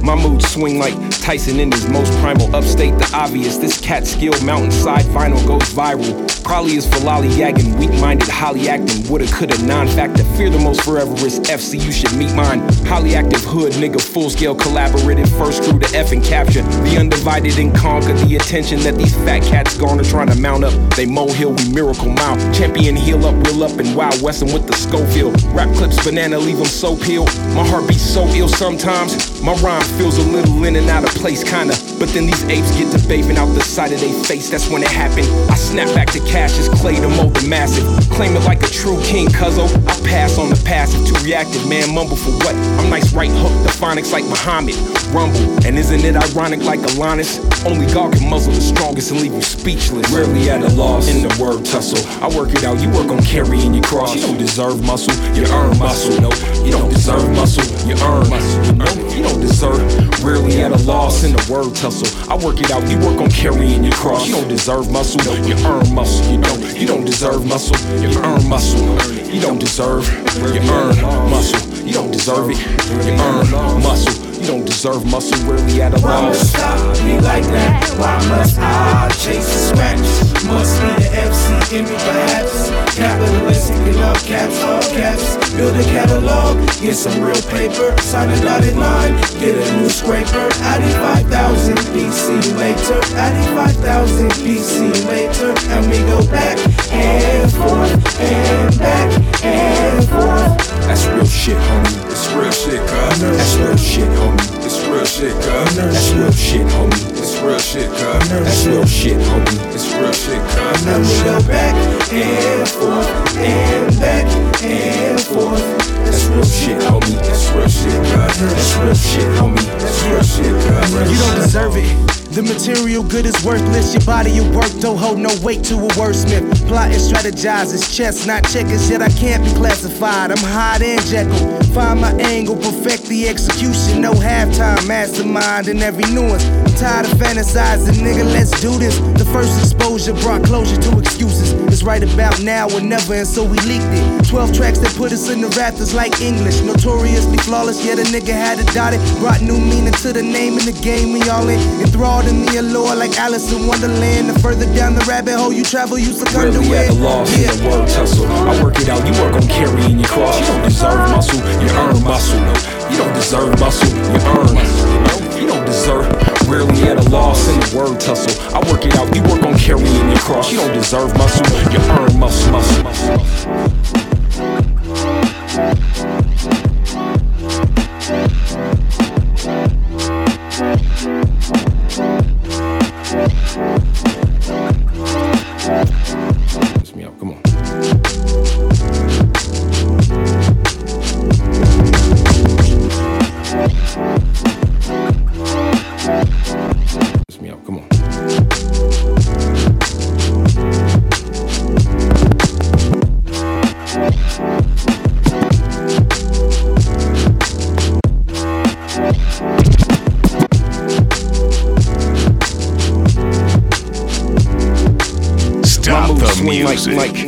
My mood swing like Tyson in his most primal upstate. The obvious, this cat skill mountainside vinyl goes viral. Probably is for lollygagging, weak minded, holly acting. Woulda, coulda, non factor. Fear the most forever is FC. You should meet mine. Highly active hood nigga, full scale collaborative. First crew to F and capture. The undivided and conquer the attention that these fat cats garner trying to mount up. They molehill, we miracle mile. Champion, heal up, wheel up, and wild western with the Schofield. Rap clips, banana, leave them so peeled. My heart beats so ill sometimes. My rhyme feels a little in and out of place, kinda. But then these apes get to bathing out the side of their face. That's when it happened. I snap back to cash, Cassius Clay to mold the massive. Claim it like a true king, cuzzo. I pass on the passive, too reactive, man. Mumble for what? I'm nice right hook, the phonics like Muhammad. Rumble, and isn't it ironic like Alanis? Only God can muzzle the strongest and leave you speechless. Rarely at a loss in the word tussle. I work it out, you work on carrying your cross. You don't deserve muscle, you earn muscle. No, you don't deserve muscle, you earn muscle. You don't deserve. Rarely at a loss in the word tussle. I work it out, you work on carrying your cross. You don't deserve muscle, you earn muscle. You don't, you don't deserve muscle, you earn muscle. You don't deserve, you earn muscle. You don't deserve it, you earn muscle. Don't deserve muscle, rarely at a Why must. I be like that? Why must I chase the scratch? Must be the FC in me perhaps. Capitalistic in all caps, all caps. Build a catalog, get some real paper. Sign a dotted line, get a new scraper. I need 5,000 BC later. I need 5,000 BC later. And we go back and forth and back and forth. That's real shit, homie. It's real shit, cuz. That's real shit, homie. It's real shit, cuz. That's real shit, homie. It's real shit, cuz. That's real shit, homie. It's real shit, cuz. And we go back and forth and back and forth. That's real shit, homie. That's real shit, cuz. That's real shit, homie. That's real shit. You don't deserve it. The material good is worthless. Your body of work don't hold no weight to a wordsmith. Plot and strategize. It's chess, not checkers. Yet I can't be classified. I'm hot and Jekyll. Find my angle, perfect the execution. No halftime, mastermind in every nuance. I'm tired of fantasizing, nigga. Let's do this. The first exposure brought closure to excuses. It's right about now or never, and so we leaked it. 12 tracks that put us in the rafters like English, notoriously flawless. Yet a nigga had to dot it. Brought new meaning to the name in the game we all in. Enthralled in the allure like Alice in Wonderland. The further down the rabbit hole you travel, you succumb really to at it. a loss yeah. in the word tussle. I work it out, you work on carrying your cross. You don't deserve muscle, you earn muscle. You don't deserve muscle, you earn. You don't deserve. Rarely at a loss in the word tussle. I work it out, you work on carrying your cross. You don't deserve muscle, you earn muscle, muscle. muscle. Kiss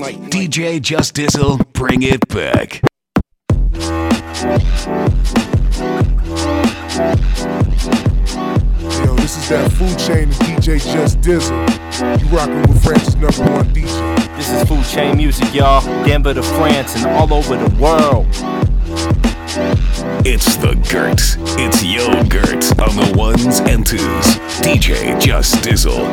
like- music. like- like- DJ Justice'll bring it back. Yo, this is that food chain and DJ Just Dizle. You rocking with France's number one DJ. This is Food Chain Music, y'all. Denver to France and all over the world. It's the Gert. It's Yo Gert on the ones and twos. DJ Just Dizle.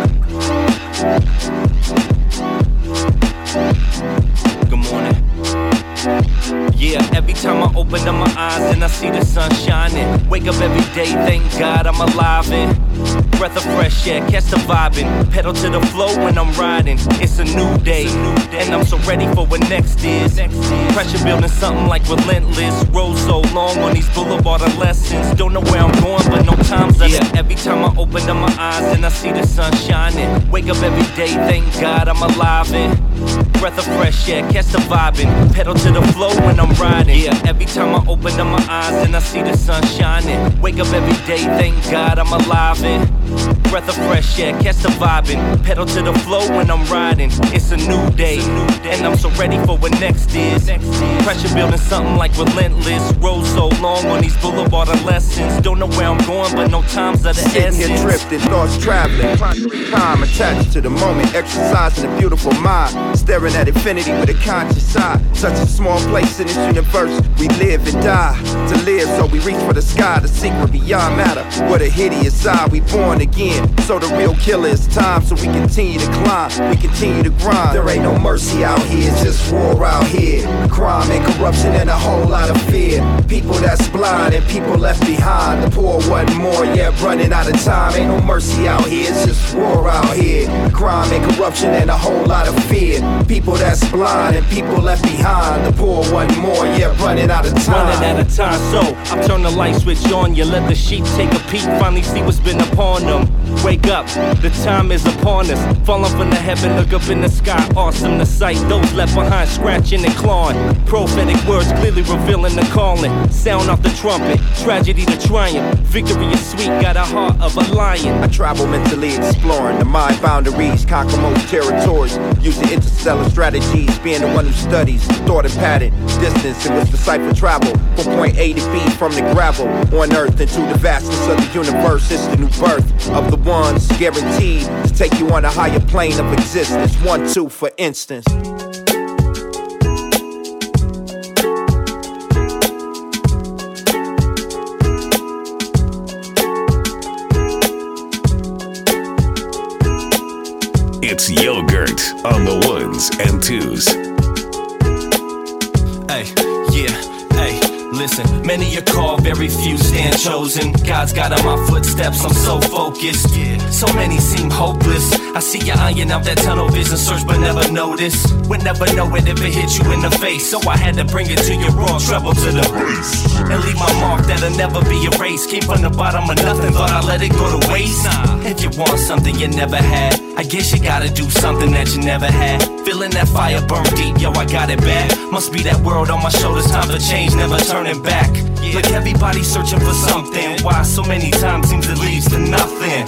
Every time I open up my eyes and I see the sun shining. Wake up every day, thank God I'm alive and breath of fresh air, catch the vibing. Pedal to the flow when I'm riding. It's a new day, and I'm so ready for what next is. Pressure building something like relentless. Road so long on these boulevard of lessons. Don't know where I'm going, but no time's of it. Every time I open up my eyes and I see the sun shining. Wake up every day, thank God I'm alive and breath of fresh air, catch the vibing. Pedal to the flow when I'm riding. Yeah, every time I open up my eyes and I see the sun shining. Wake up every day, thank God I'm alive and breath of fresh air, catch the vibing. Pedal to the flow when I'm riding. It's a new day, and I'm so ready for what next is. Pressure building something like relentless. Road so long on these boulevard of lessons. Don't know where I'm going, but no times of the Sitting essence. here drifting, thoughts traveling. Time attached to the moment, exercising a beautiful mind. Staring at infinity with a conscious eye. Such a small place in this universe, we live and die. To live, so we reach for the sky, the secret beyond matter. What a hideous side, we born again. So the real killer is time, so we continue to climb, we continue to grind. There ain't no mercy out here, just war out here. Crime and corruption and a whole lot of fear. People that's blind and people left behind. The poor want more, yeah, running out of time. Ain't no mercy out here, just war out here. Crime and corruption and a whole lot of fear. People that's blind and people left behind. The poor want more, yeah, running out of time. Running out of time, so I turn the light switch on. You let the sheep take a peek, finally see what's been upon them. Wake up, the time is upon us. Falling from the heaven, look up in the sky. Awesome the sight, those left behind scratching and clawing. Prophetic words clearly revealing the calling. Sound off the trumpet, tragedy to triumph. Victory is sweet, got a heart of a lion. I travel mentally exploring the mind boundaries, conquer most territories, using interstellar strategies, being the one who studies thought and pattern, distance in which the cipher travel from point A to B from the gravel on earth into the vastness of the universe. It's the new birth of the ones guaranteed to take you on a higher plane of existence. One, two, for instance. It's yogurt on the ones and twos. Hey, yeah, hey, listen. Many are called, very few stand chosen. God's got on my footsteps, I'm so focused. Yeah, so many seem hopeless. I see you eyeing out that tunnel vision, search but never notice. Would never know it if it hit you in the face. So I had to bring it to your raw, treble to the base. And leave my mark that'll never be erased. Came from the bottom of nothing, thought I let it go to waste. If you want something you never had, I guess you gotta do something that you never had. Feeling that fire burn deep, yo, I got it back. Must be that world on my shoulders, time for change, never turning back. Look, everybody searching for something. Why so many times seems it leads to nothing?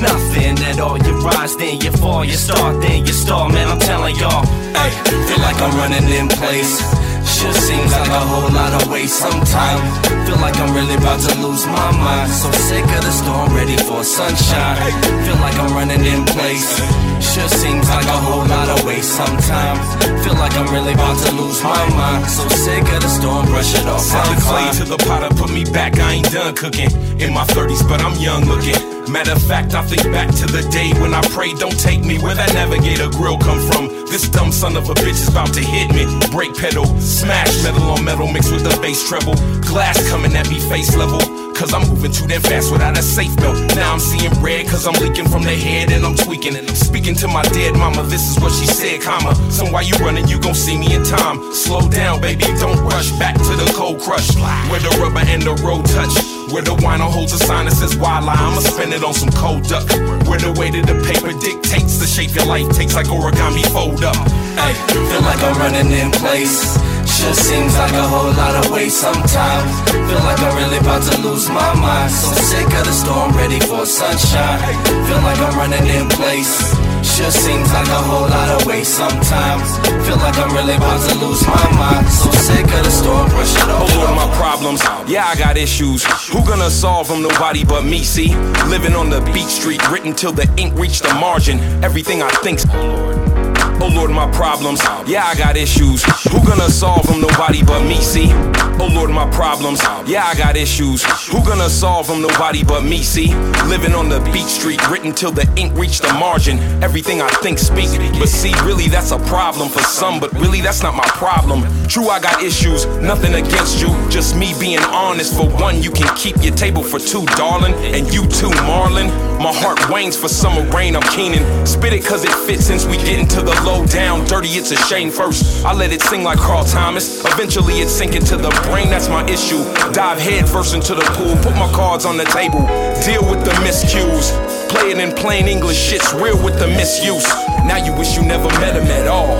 Nothing at all. You rise, then you fall. You start, then you stall. Man, I'm telling y'all, hey, feel like I'm running in place. Sure seems like a whole lot of waste sometimes. Feel like I'm really about to lose my mind. So sick of the storm, ready for sunshine. Feel like I'm running in place. Sure seems like a whole lot of waste sometimes. Feel like I'm really about to lose my mind. So sick of the storm, brush it off. I'm the clay to the potter, put me back. I ain't done cooking. In my 30s, but I'm young looking. Matter of fact, I think back to the day when I prayed, don't take me where that navigator grill come from. This dumb son of a bitch is about to hit me. Brake pedal, smash metal on metal mixed with the bass treble. Glass coming at me face level. Cause I'm moving too damn fast without a safe belt. Now I'm seeing red cause I'm leaking from the head and I'm tweaking. And I'm speaking to my dead mama, this is what she said, comma. So why you running, you gon' see me in time. Slow down, baby, don't rush back to the cold crush. Where the rubber and the road touch. Where the wino holds a sign that says wildlife, I'ma spend it on some cold duck. Where the weight of the paper dictates the shape your life takes like origami fold up. Ay, feel like I'm running in place. Sure seems like a whole lot of weight sometimes. Feel like I'm really about to lose my mind. So sick of the storm, ready for sunshine. Feel like I'm running in place. Sure seems like a whole lot of weight sometimes. Feel like I'm really about to lose my mind. So sick of the storm, brush it. Oh Lord, my problems. Yeah, I got issues. Who gonna solve them? Nobody but me. See, living on the beach street, written till the ink reached the margin. Everything I think's. Oh Lord, Oh my problems. Yeah, I got issues. Who gonna solve them? Nobody but me. See. Oh Lord, my problems. Yeah, I got issues. Who gonna solve them? Nobody but me. See. Living on the beach street, written till the ink reached the margin. Everything I think speak. But see, really, that's a problem for some. But really, that's not my problem. True, I got issues. Nothing against you. Just me being honest. For one, you can keep your table for two, darling. And you too, Marlon. My heart wanes for summer rain. I'm keening. Spit it cause it fits since we get into the low down. Dirty, it's a shame first. I let it sing like Carl Thomas. Eventually, it sink into the brain. That's my issue. Dive head first into the pool. Put my cards on the table. Deal with the miscues. Play it in plain English. Shit's real with the misuse. Now you wish you never met him at all.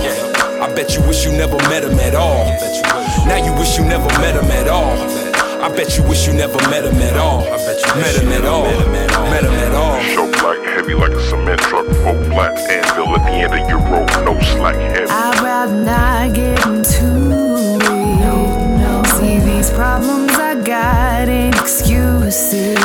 I bet you wish you never met him at all. Now you wish you never met him at all. I bet you wish you never met him at all. I bet you met him at all. Met him at all. Choke like heavy like a cement truck. Four flat anvil at the end of your rope. No slack heavy. I'd rather not get into it. See these problems I got ain't excuses.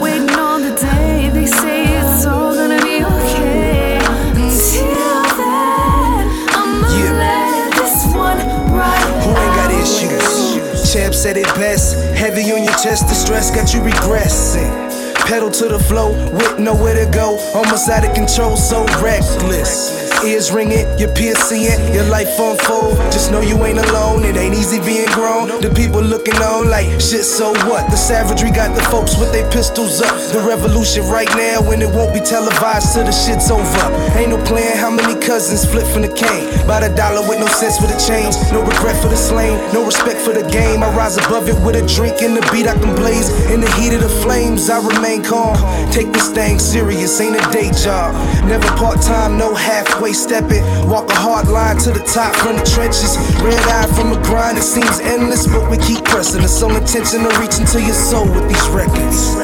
Waiting on the day they say it's all gonna be okay. Until then, I'ma let this one ride. Who ain't got issues? Champ said it best. Heavy on your chest, the stress got you regressing. Pedal to the flow, with nowhere to go. Almost out of control, so reckless. Ears ringing, your peers seeing your life unfold. Just know you ain't alone, it ain't easy being grown. The people looking on like shit, so what? The savagery got the folks with their pistols up. The revolution right now, when it won't be televised till the shit's over. Ain't no plan how many cousins flip from the cane. By the dollar with no sense for the change. No regret for the slain, no respect for the game. I rise above it with a drink and the beat I can blaze. In the heat of the flames, I remain calm. Take this thing serious, ain't a day job. Never part time, no halfway stepping. Walk a hard line to the top from the trenches. Red eye from the grind, it seems endless, but we keep pressing. It's sole intention of reaching to your soul with these records.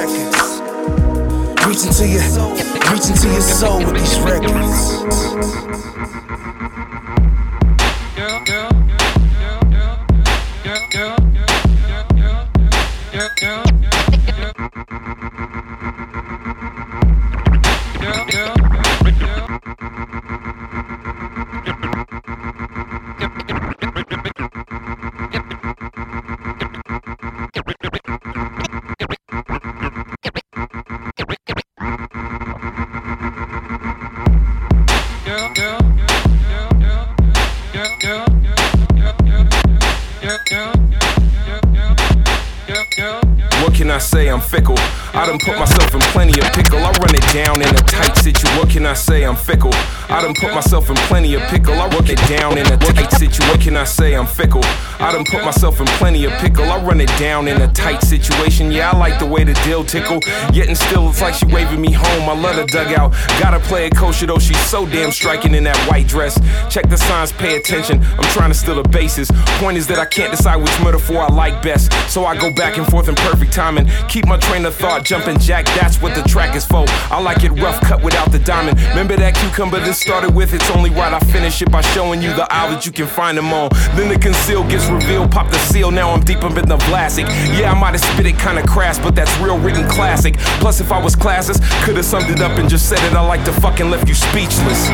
Reaching to your, reaching to your soul with these records. What can I say? I'm fickle. I done put myself in plenty of pickle. I run it down in a tight situation. What can I say? I'm fickle. I done put myself in plenty of pickle. I run it down in a tight situation. What can I say? I'm fickle. I done put myself in plenty of pickle. I run it down in a tight situation. Yeah, I like the way the deal tickle. Yet and still, it's like she waving me home. I love the dugout. Gotta play it kosher though. She's so damn striking in that white dress. Check the signs, pay attention. I'm trying to steal the bases. Point is that I can't decide which metaphor I like best. So I go back and forth in perfect Keep my train of thought jumping jack. That's what the track is for. I like it rough cut without the diamond. Remember that cucumber this started with? It's only right I finish it by showing you the aisle that you can find them on. Then the conceal gets revealed. Pop the seal. Now I'm deep up in the Vlasic. Yeah, I might have spit it kinda crass, but that's real written classic. Plus, if I was classes, could have summed it up and just said it. I like to fucking left you speechless.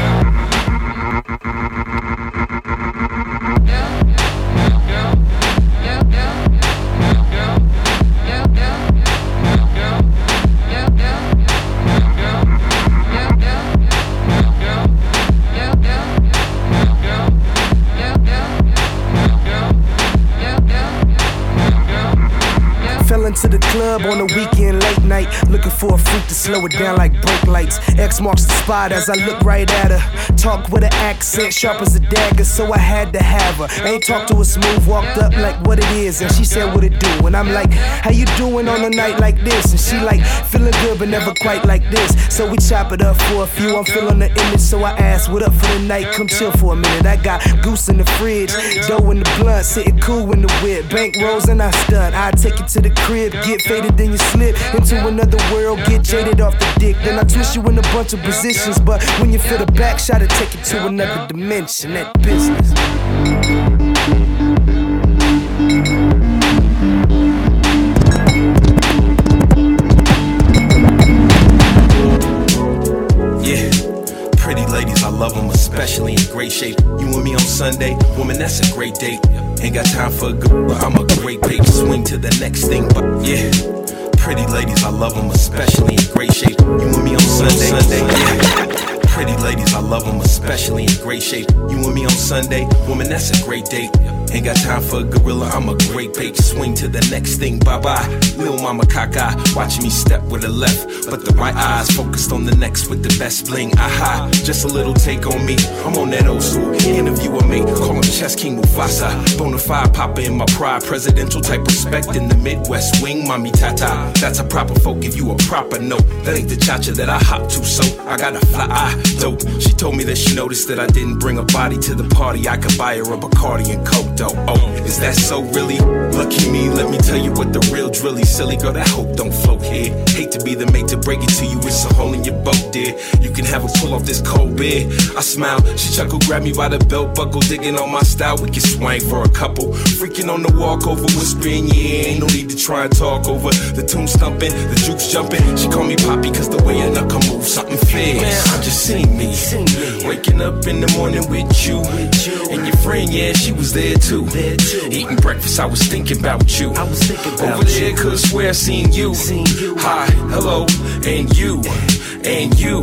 The club on a weekend late night, looking for a freak to slow it down like brake lights. X marks the spot as I look right at her. Talk with an accent sharp as a dagger, so I had to have her. Ain't talked to her smooth, walked up like what it is, and she said what it do. And I'm like, how you doing on a night like this? And she like, feeling good but never quite like this. So we chop it up for a few. I'm feeling the image, so I ask, what up for the night? Come chill for a minute. I got goose in the fridge, dough in the blunt, sitting cool in the whip. Bank rolls and I stunt. I take you to the crib, get faded, then you slip into another world, get jaded off the dick. Then I twist you in a bunch of positions, but when you feel the back shot, it take you to another dimension. That business. Yeah, pretty ladies, I love them, especially in great shape. You and me on Sunday, woman, that's a great date. Ain't got time for a good, but I'm a great page. Swing to the next thing, but yeah. Pretty ladies, I love them, especially in great shape. You and me on Sunday, Sunday, yeah. Pretty ladies, I love them, especially in great shape. You and me on Sunday, woman, that's a great date. Ain't got time for a gorilla, I'm a great page. Swing to the next thing, bye bye. Lil mama caca, watching me step with the left. But the right eyes focused on the next with the best bling. Aha, just a little take on me. I'm on that old school with me. Call him Chess King Mufasa. Bonafide papa in my pride. Presidential type respect in the Midwest wing. Mommy tata, that's a proper folk. Give you a proper note. That ain't the cha cha that I hop to, so I got a fly eye. Dope. She told me that she noticed that I didn't bring a body to the party. I could buy her a Bacardi and Coke, though. Oh, is that so really? Lucky me, let me tell you what the real drilly. Silly girl, that hope don't float here. Hate to be the mate to break it to you. It's a hole in your boat, dear. You can have a pull off this cold beer. I smile, she chuckle, grab me by the belt buckle, digging on my style. We can swing for a couple. Freaking on the walkover, whispering, yeah, ain't no need to try and talk over. The tune stumping, the juke's jumping. She call me Poppy, cause the way a knuckle move, something fierce. Man, I just seen me. Waking up in the morning with you. And your friend, yeah, she was there too. Eating breakfast, I was thinking about you. I was thinking about Over there, could swear I seen you. Hi, hello, and you, and you,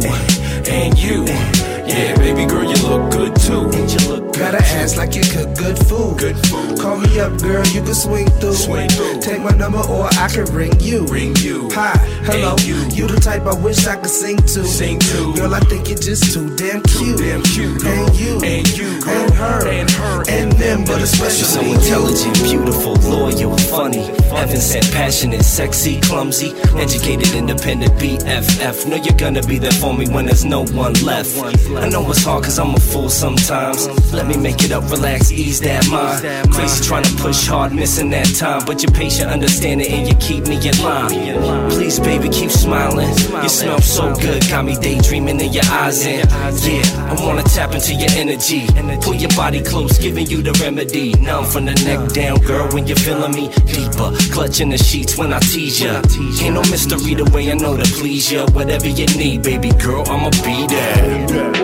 and you. Yeah, baby girl, you look good too. you Got a ass like you cook good food. Good food. Call me up, girl, you can swing through. Swing through. Take my number or I can ring you. Ring you. Hi, hello. You. You the type I wish I could sing to. Sing to. Girl, I think you're just too damn cute. Damn cute. girl. And you. And you. And her. And her. And them, but You're so especially intelligent, beautiful, loyal, funny. Heaven sent, passionate, sexy, clumsy, educated, independent, BFF. Know you're gonna be there for me when there's no one left. I know it's hard cause I'm a fool sometimes. Let me make it up, relax, ease that mind. Crazy trying to push hard, missing that time. But you're patient, understanding, and you keep me in line. Please, baby, keep smiling. You smell so good, got me daydreaming in your eyes. And yeah, I wanna tap into your energy. Pull your body close, giving you the remedy. Numb from the neck down, girl, when you're feeling me deeper. Clutching the sheets when I tease ya. Ain't no mystery the way I know to please ya. Whatever you need, baby girl, I'ma be there.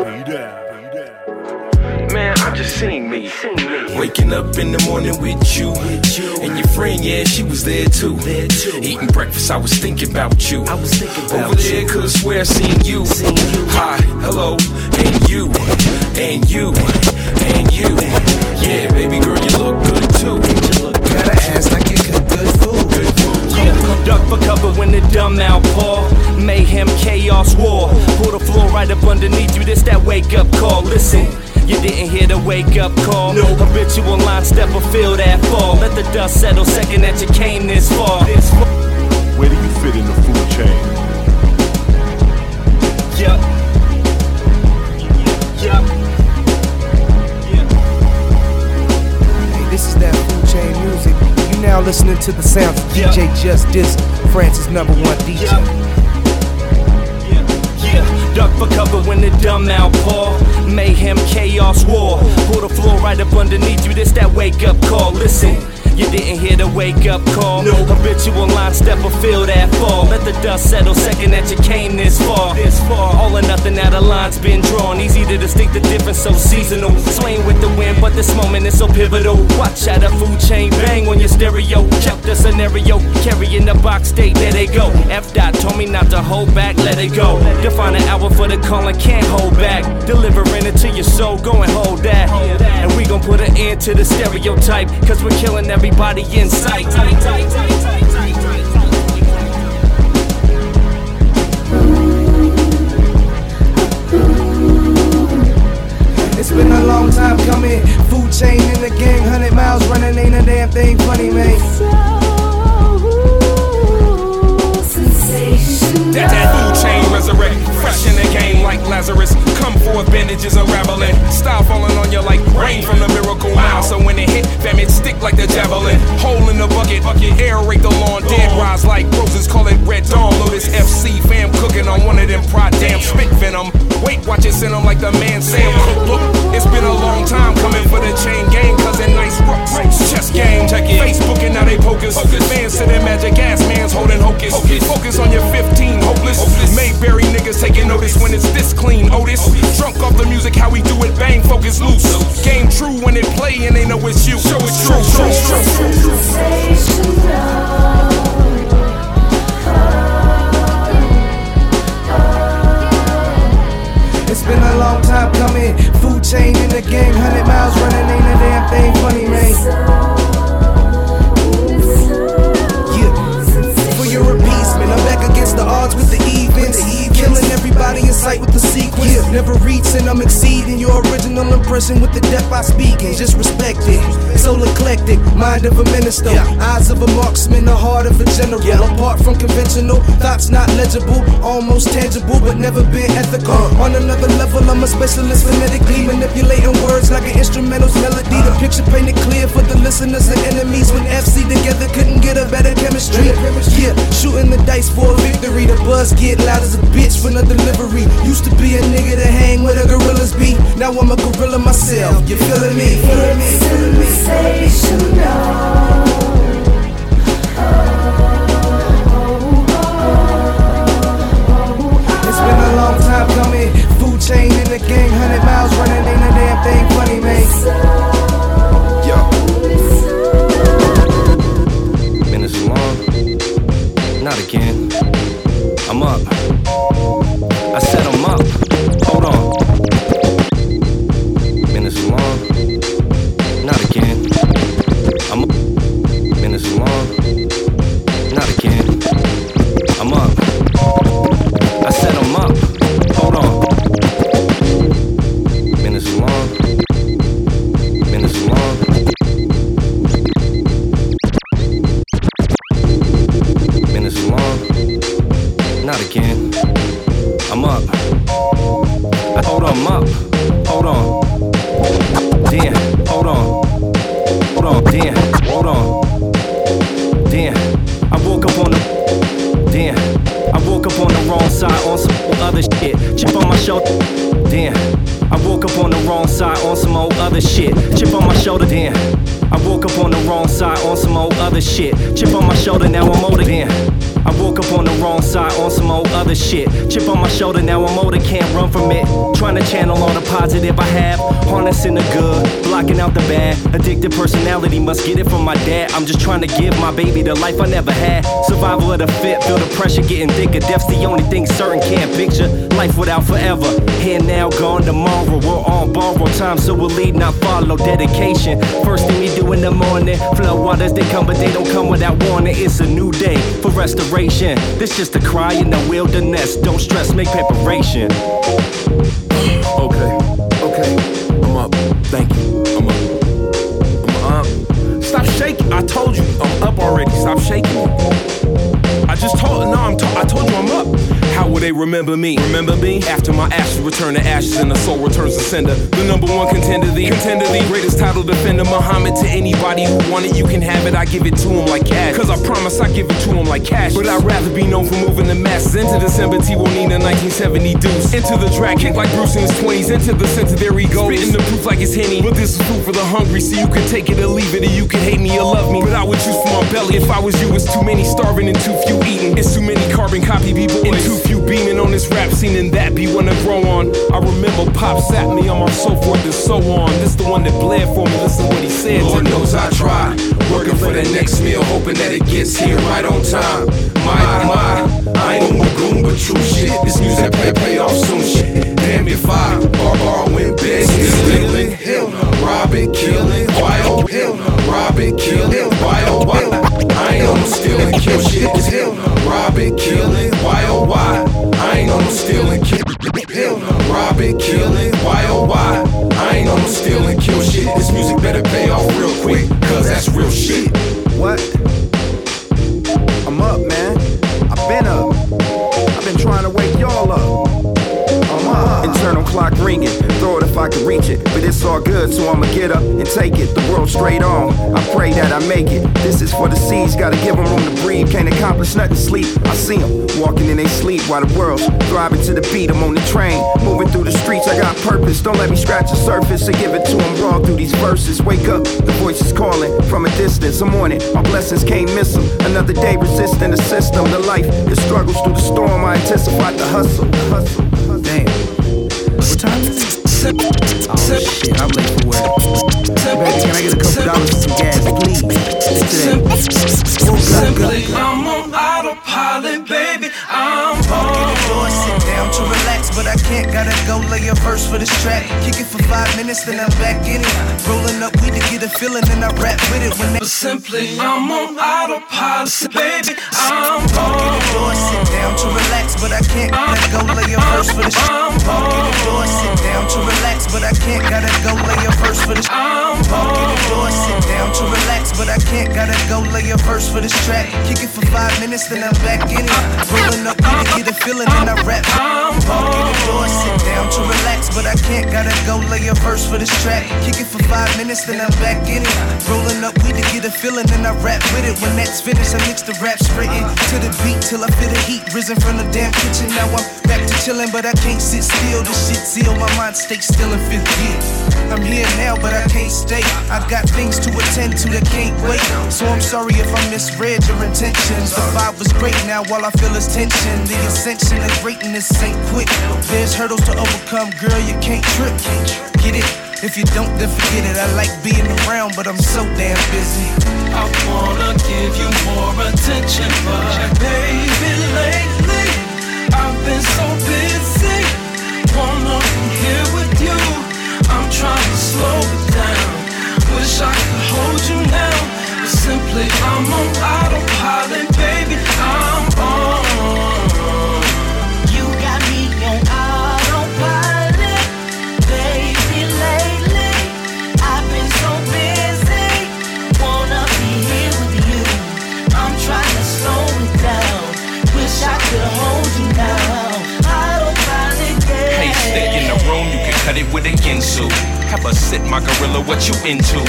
Man, I just seen me. Waking up in the morning with you. And your friend, yeah, she was there too. Eating breakfast, I was thinking about you. Over there, could swear I seen you. Hi, hello, and you, and you, and you. Yeah, baby girl, you look good too. Got a ass like you cook duck for cover when the dumb outpour. Mayhem, chaos, war. Pull the floor right up underneath you. This that wake up call. Listen. You didn't hear the wake up call. No habitual line step or feel that fall. Let the dust settle second that you came this far. Where do you fit in the food chain? Yup. Yup. Listening to the sounds of DJ Just Dizle, France's number one DJ. Yeah, duck for cover when the dumb outpour. Mayhem, chaos, war. Pull the floor right up underneath you. This that wake up call. Listen. You didn't hear the wake up call. No habitual line step or feel that fall. Let the dust settle second that you came this far. This far. All or nothing now the line's been drawn. Easy to distinct the difference, so seasonal. Swaying with the wind, but this moment is so pivotal. Watch out, a food chain bang on your stereo. Check the scenario. Carrying the box state, there they go. F dot told me not to hold back, let it go. Define an hour for the calling, can't hold back. Delivering it to your soul, go and hold that. And we gon' put an end to the stereotype, cause we're killing everybody in sight. It's been a long time coming. Food chain in the gang, hundred miles running, ain't a damn thing funny, man. So. That that food chain resurrect, fresh in the game like Lazarus. Come forth, bandages unraveling. Style falling on you like rain from the miracle now. So when it hit, fam, it stick like the javelin. Hole in the bucket, bucket, aerate the lawn. Dead rise like roses, call it red dawn. Lotus FC, fam, cooking on one of them prod damn spit venom. Wait, watch it send 'em like the man Sam Cooke. Look, it's been a long time coming for the chain gang, cause nice ropes. Chess game, check it. Facebook and now they pocus. Fans to their magic ass, man's holding hocus. Focus on your 15, hopeless. Mayberry niggas taking notice when it's this clean. Otis, drunk off the music, how we do it, bang, focus loose. Game true when it play and they know it's you. Show it's true, true, true. It's been a long time coming. Food chain in the game, hundred miles running, ain't a damn thing funny, man. Yeah. For your appeasement, I'm against the odds with the everybody in sight with the sequence. Yeah. Never reaching, I'm exceeding your original impression with the depth I speak in. Just respect it. Soul eclectic, mind of a minister. Eyes of a marksman, the heart of a general. Apart from conventional, thoughts not legible. Almost tangible, but never been ethical. Uh. On another level, I'm a specialist phonetically. Manipulating words like an instrumental's melody. The picture painted clear for the listeners and enemies. When FC together couldn't get a better chemistry. Yeah, shooting the dice for a victory. The buzz get loud as a bitch for no delivery. Used to be a nigga to hang where the gorillas be. Now I'm a gorilla myself. You feeling me? Feeling me? Feeling? It's been a long time coming. Food chain in the gang, hundred miles running, ain't a damn thing funny, man. Yo. Long. Not again. I'm up. The life I never had. Survival of the fit, feel the pressure getting thicker. Death's the only thing certain, can't picture. Life without forever. Here now, gone tomorrow. We're on borrowed time, so we'll lead, not follow. Dedication. First thing we do in the morning. Flood waters, they come, but they don't come without warning. It's a new day for restoration. This just a cry in the wilderness. Don't stress, make preparation. Okay, okay, I'm up. Thank you. I'm up. I'm up. Stop shaking. I told you I'm up. Stop shaking. I just told. No, I'm. To, I told you I'm up. How will they remember me? Remember me? After my ashes return to ashes and the soul returns to sender. The number one contender, the contender, the greatest title defender. Muhammad to anybody who want it, you can have it. I give it to him like cash. Cause I promise I give it to him like cash. But I'd rather be known for moving the masses into December T. Nina 1970 deuce. Into the drag kick like Bruce in his 20s. Into the center, there he goes. Spitting the proof like it's Henny. But this is food for the hungry, so you can take it or leave it, or you can hate me or love me. But I would choose for my belly. If I was you, it's too many starving and too few eating. It's too many carbon copy people and too few beaming on this rap scene, and that be one to grow on. I remember Pop sat me on my so forth and so on. This the one that bled for me. Listen what he said. Lord knows I try, working for the next meal, hoping that it gets here right on time. My, my, I ain't no goon, but true shit. This music pay, pay off soon shit. Damn if I bar borrowing beds, stealing, hell no. Robbing, killing, hell no. Robbing, killing, oh why. I ain't no stealing, kill shit. Hell no. Robbing, killing, on stealing, kill. Hell. Robbing, killing, why oh why. I ain't on no steal and kill shit. This music better pay off real quick, cause that's real shit. What? Clock ringing. Throw it if I can reach it. But it's all good, so I'ma get up and take it. The world straight on. I pray that I make it. This is for the seeds. Gotta give them room to breathe. Can't accomplish nothing, sleep. I see them walking in they sleep while the world's thriving to the beat. I'm on the train. Moving through the streets. I got purpose. Don't let me scratch the surface. I give it to them raw through these verses. Wake up. The voice is calling from a distance. I'm on it. My blessings can't miss them. Another day resisting the system. The life, it struggles through the storm. I anticipate the hustle. The hustle. What time is it? Oh shit, I'm late for work. Baby, can I get a couple dollars for some gas, please? Today. Simply, I'm on autopilot, baby. I'm on. Lord, sit down to but I can't. Gotta go lay a verse for this track. Kick it for five minutes, then I'm back in it. Rolling up weed to get a feeling, then I rap with it. When they Simply, I'm on autopilot, baby. I'm on. Lord, sit down to relax, but I can't. Gotta go lay a verse for this track. Lord, sit down to relax, but I can't. Gotta go lay a verse for this I'm Lord, sit down to relax, but I can't. Gotta go lay a verse for this track. Kick it for five minutes, then I'm back in it. Rolling up weed to get a feeling, then I rap. Lord, sit down to relax, but I can't. Gotta go lay a verse for this track. Kick it for five minutes, then I'm back in it. Rolling up weed to get a feeling, then I rap with it. When that's finished, I mix the rap straight to the beat till I feel the heat risen from the damn kitchen. Now I'm back to chilling, but I can't sit still. This shit seal my mind, stay still in fifth gear. I'm here now, but I can't stay. I've got things to attend to that can't wait. So I'm sorry if I misread your intentions. The vibe was great now, all I feel is tension. The ascension of greatness ain't quick. There's hurdles to overcome, girl, you can't trip. Get it? If you don't, then forget it. I like being around, but I'm so damn busy. I wanna give you more attention, but baby, lately I've been so busy. Wanna be here with you. I'm trying to slow it down. Wish I could hold you now. But simply, I'm on autopilot, baby. I'm with a Ginsu. Sit, my gorilla, what you into?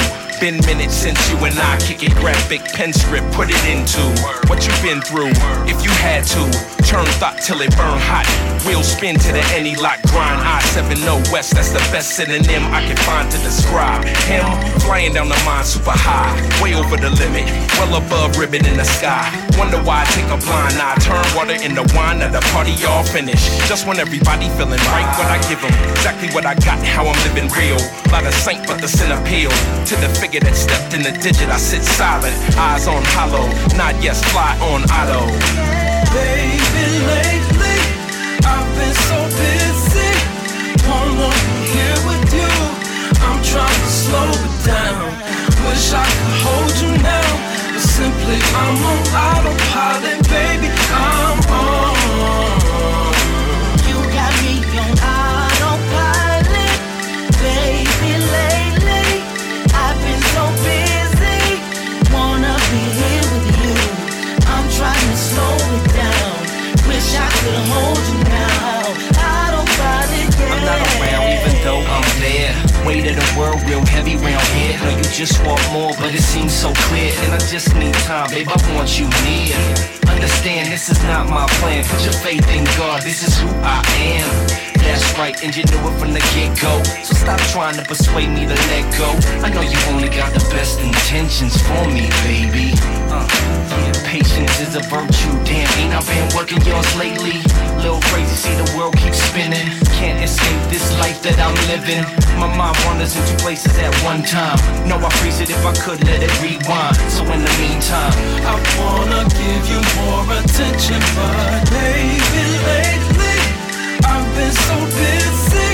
Been minutes since you and I kick it, graphic pen script, put it into what you've been through. If you had to, turn thought till it burn hot. Wheel spin to the any lock, grind I 70 West. That's the best synonym I can find to describe him. Flying down the mine super high, way over the limit, well above ribbon in the sky. Wonder why I take a blind eye, turn water into wine at the party all finished. Just when everybody feeling right, what I give them, exactly what I got, how I'm living real. Lot of saint, but the sin appeal to the figure that stepped in the digit. I sit silent, eyes on hollow, not yes, fly on auto. Baby, lately I've been so busy. Wanna be here with you. I'm trying to slow it down. Wish I could hold you now. But simply, I'm on autopilot, baby. I'm on. Round here. Know you just want more, but it seems so clear. And I just need time, babe. I want you near. Understand this is not my plan. Put your faith in God. This is who I am. That's right, and you knew it from the get-go. So stop trying to persuade me to let go. I know you only got the best intentions for me, baby. Uh, patience is a virtue. Damn, ain't I been working yours lately? Little crazy, see the world keeps spinning. Can't escape this life that I'm living. My mind wanders into places at one time. No, I freeze it if I could let it rewind. So in the meantime, I wanna give you more attention, but baby, lately I've been so busy.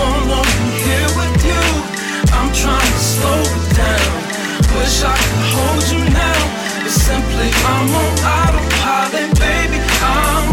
Wanna be here with you. I'm trying to slow it down. Wish I could hold you now, simply I'm on autopilot, baby. I'm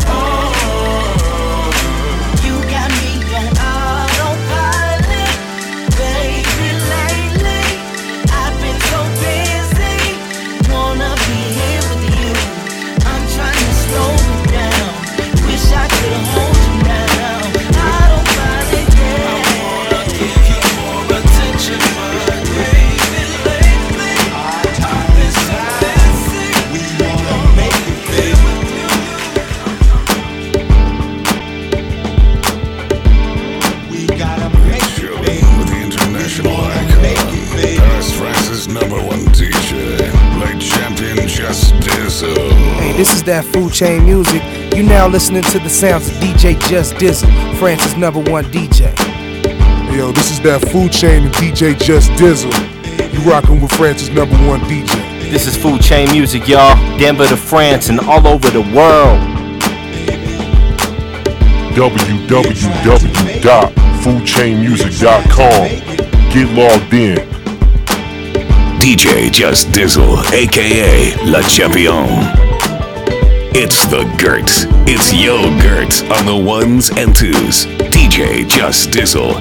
This is that food chain music. You now listening to the sounds of DJ Just Dizle, France's number one DJ. Yo, this is that food chain and DJ Just Dizle. You rocking with France's number one DJ. This is Food Chain Music, y'all. Denver to France and all over the world. www.foodchainmusic.com. Get logged in. DJ Just Dizle, aka La Champion. It's the Gertz. It's Yo Gertz on the ones and twos. DJ Just Dizle,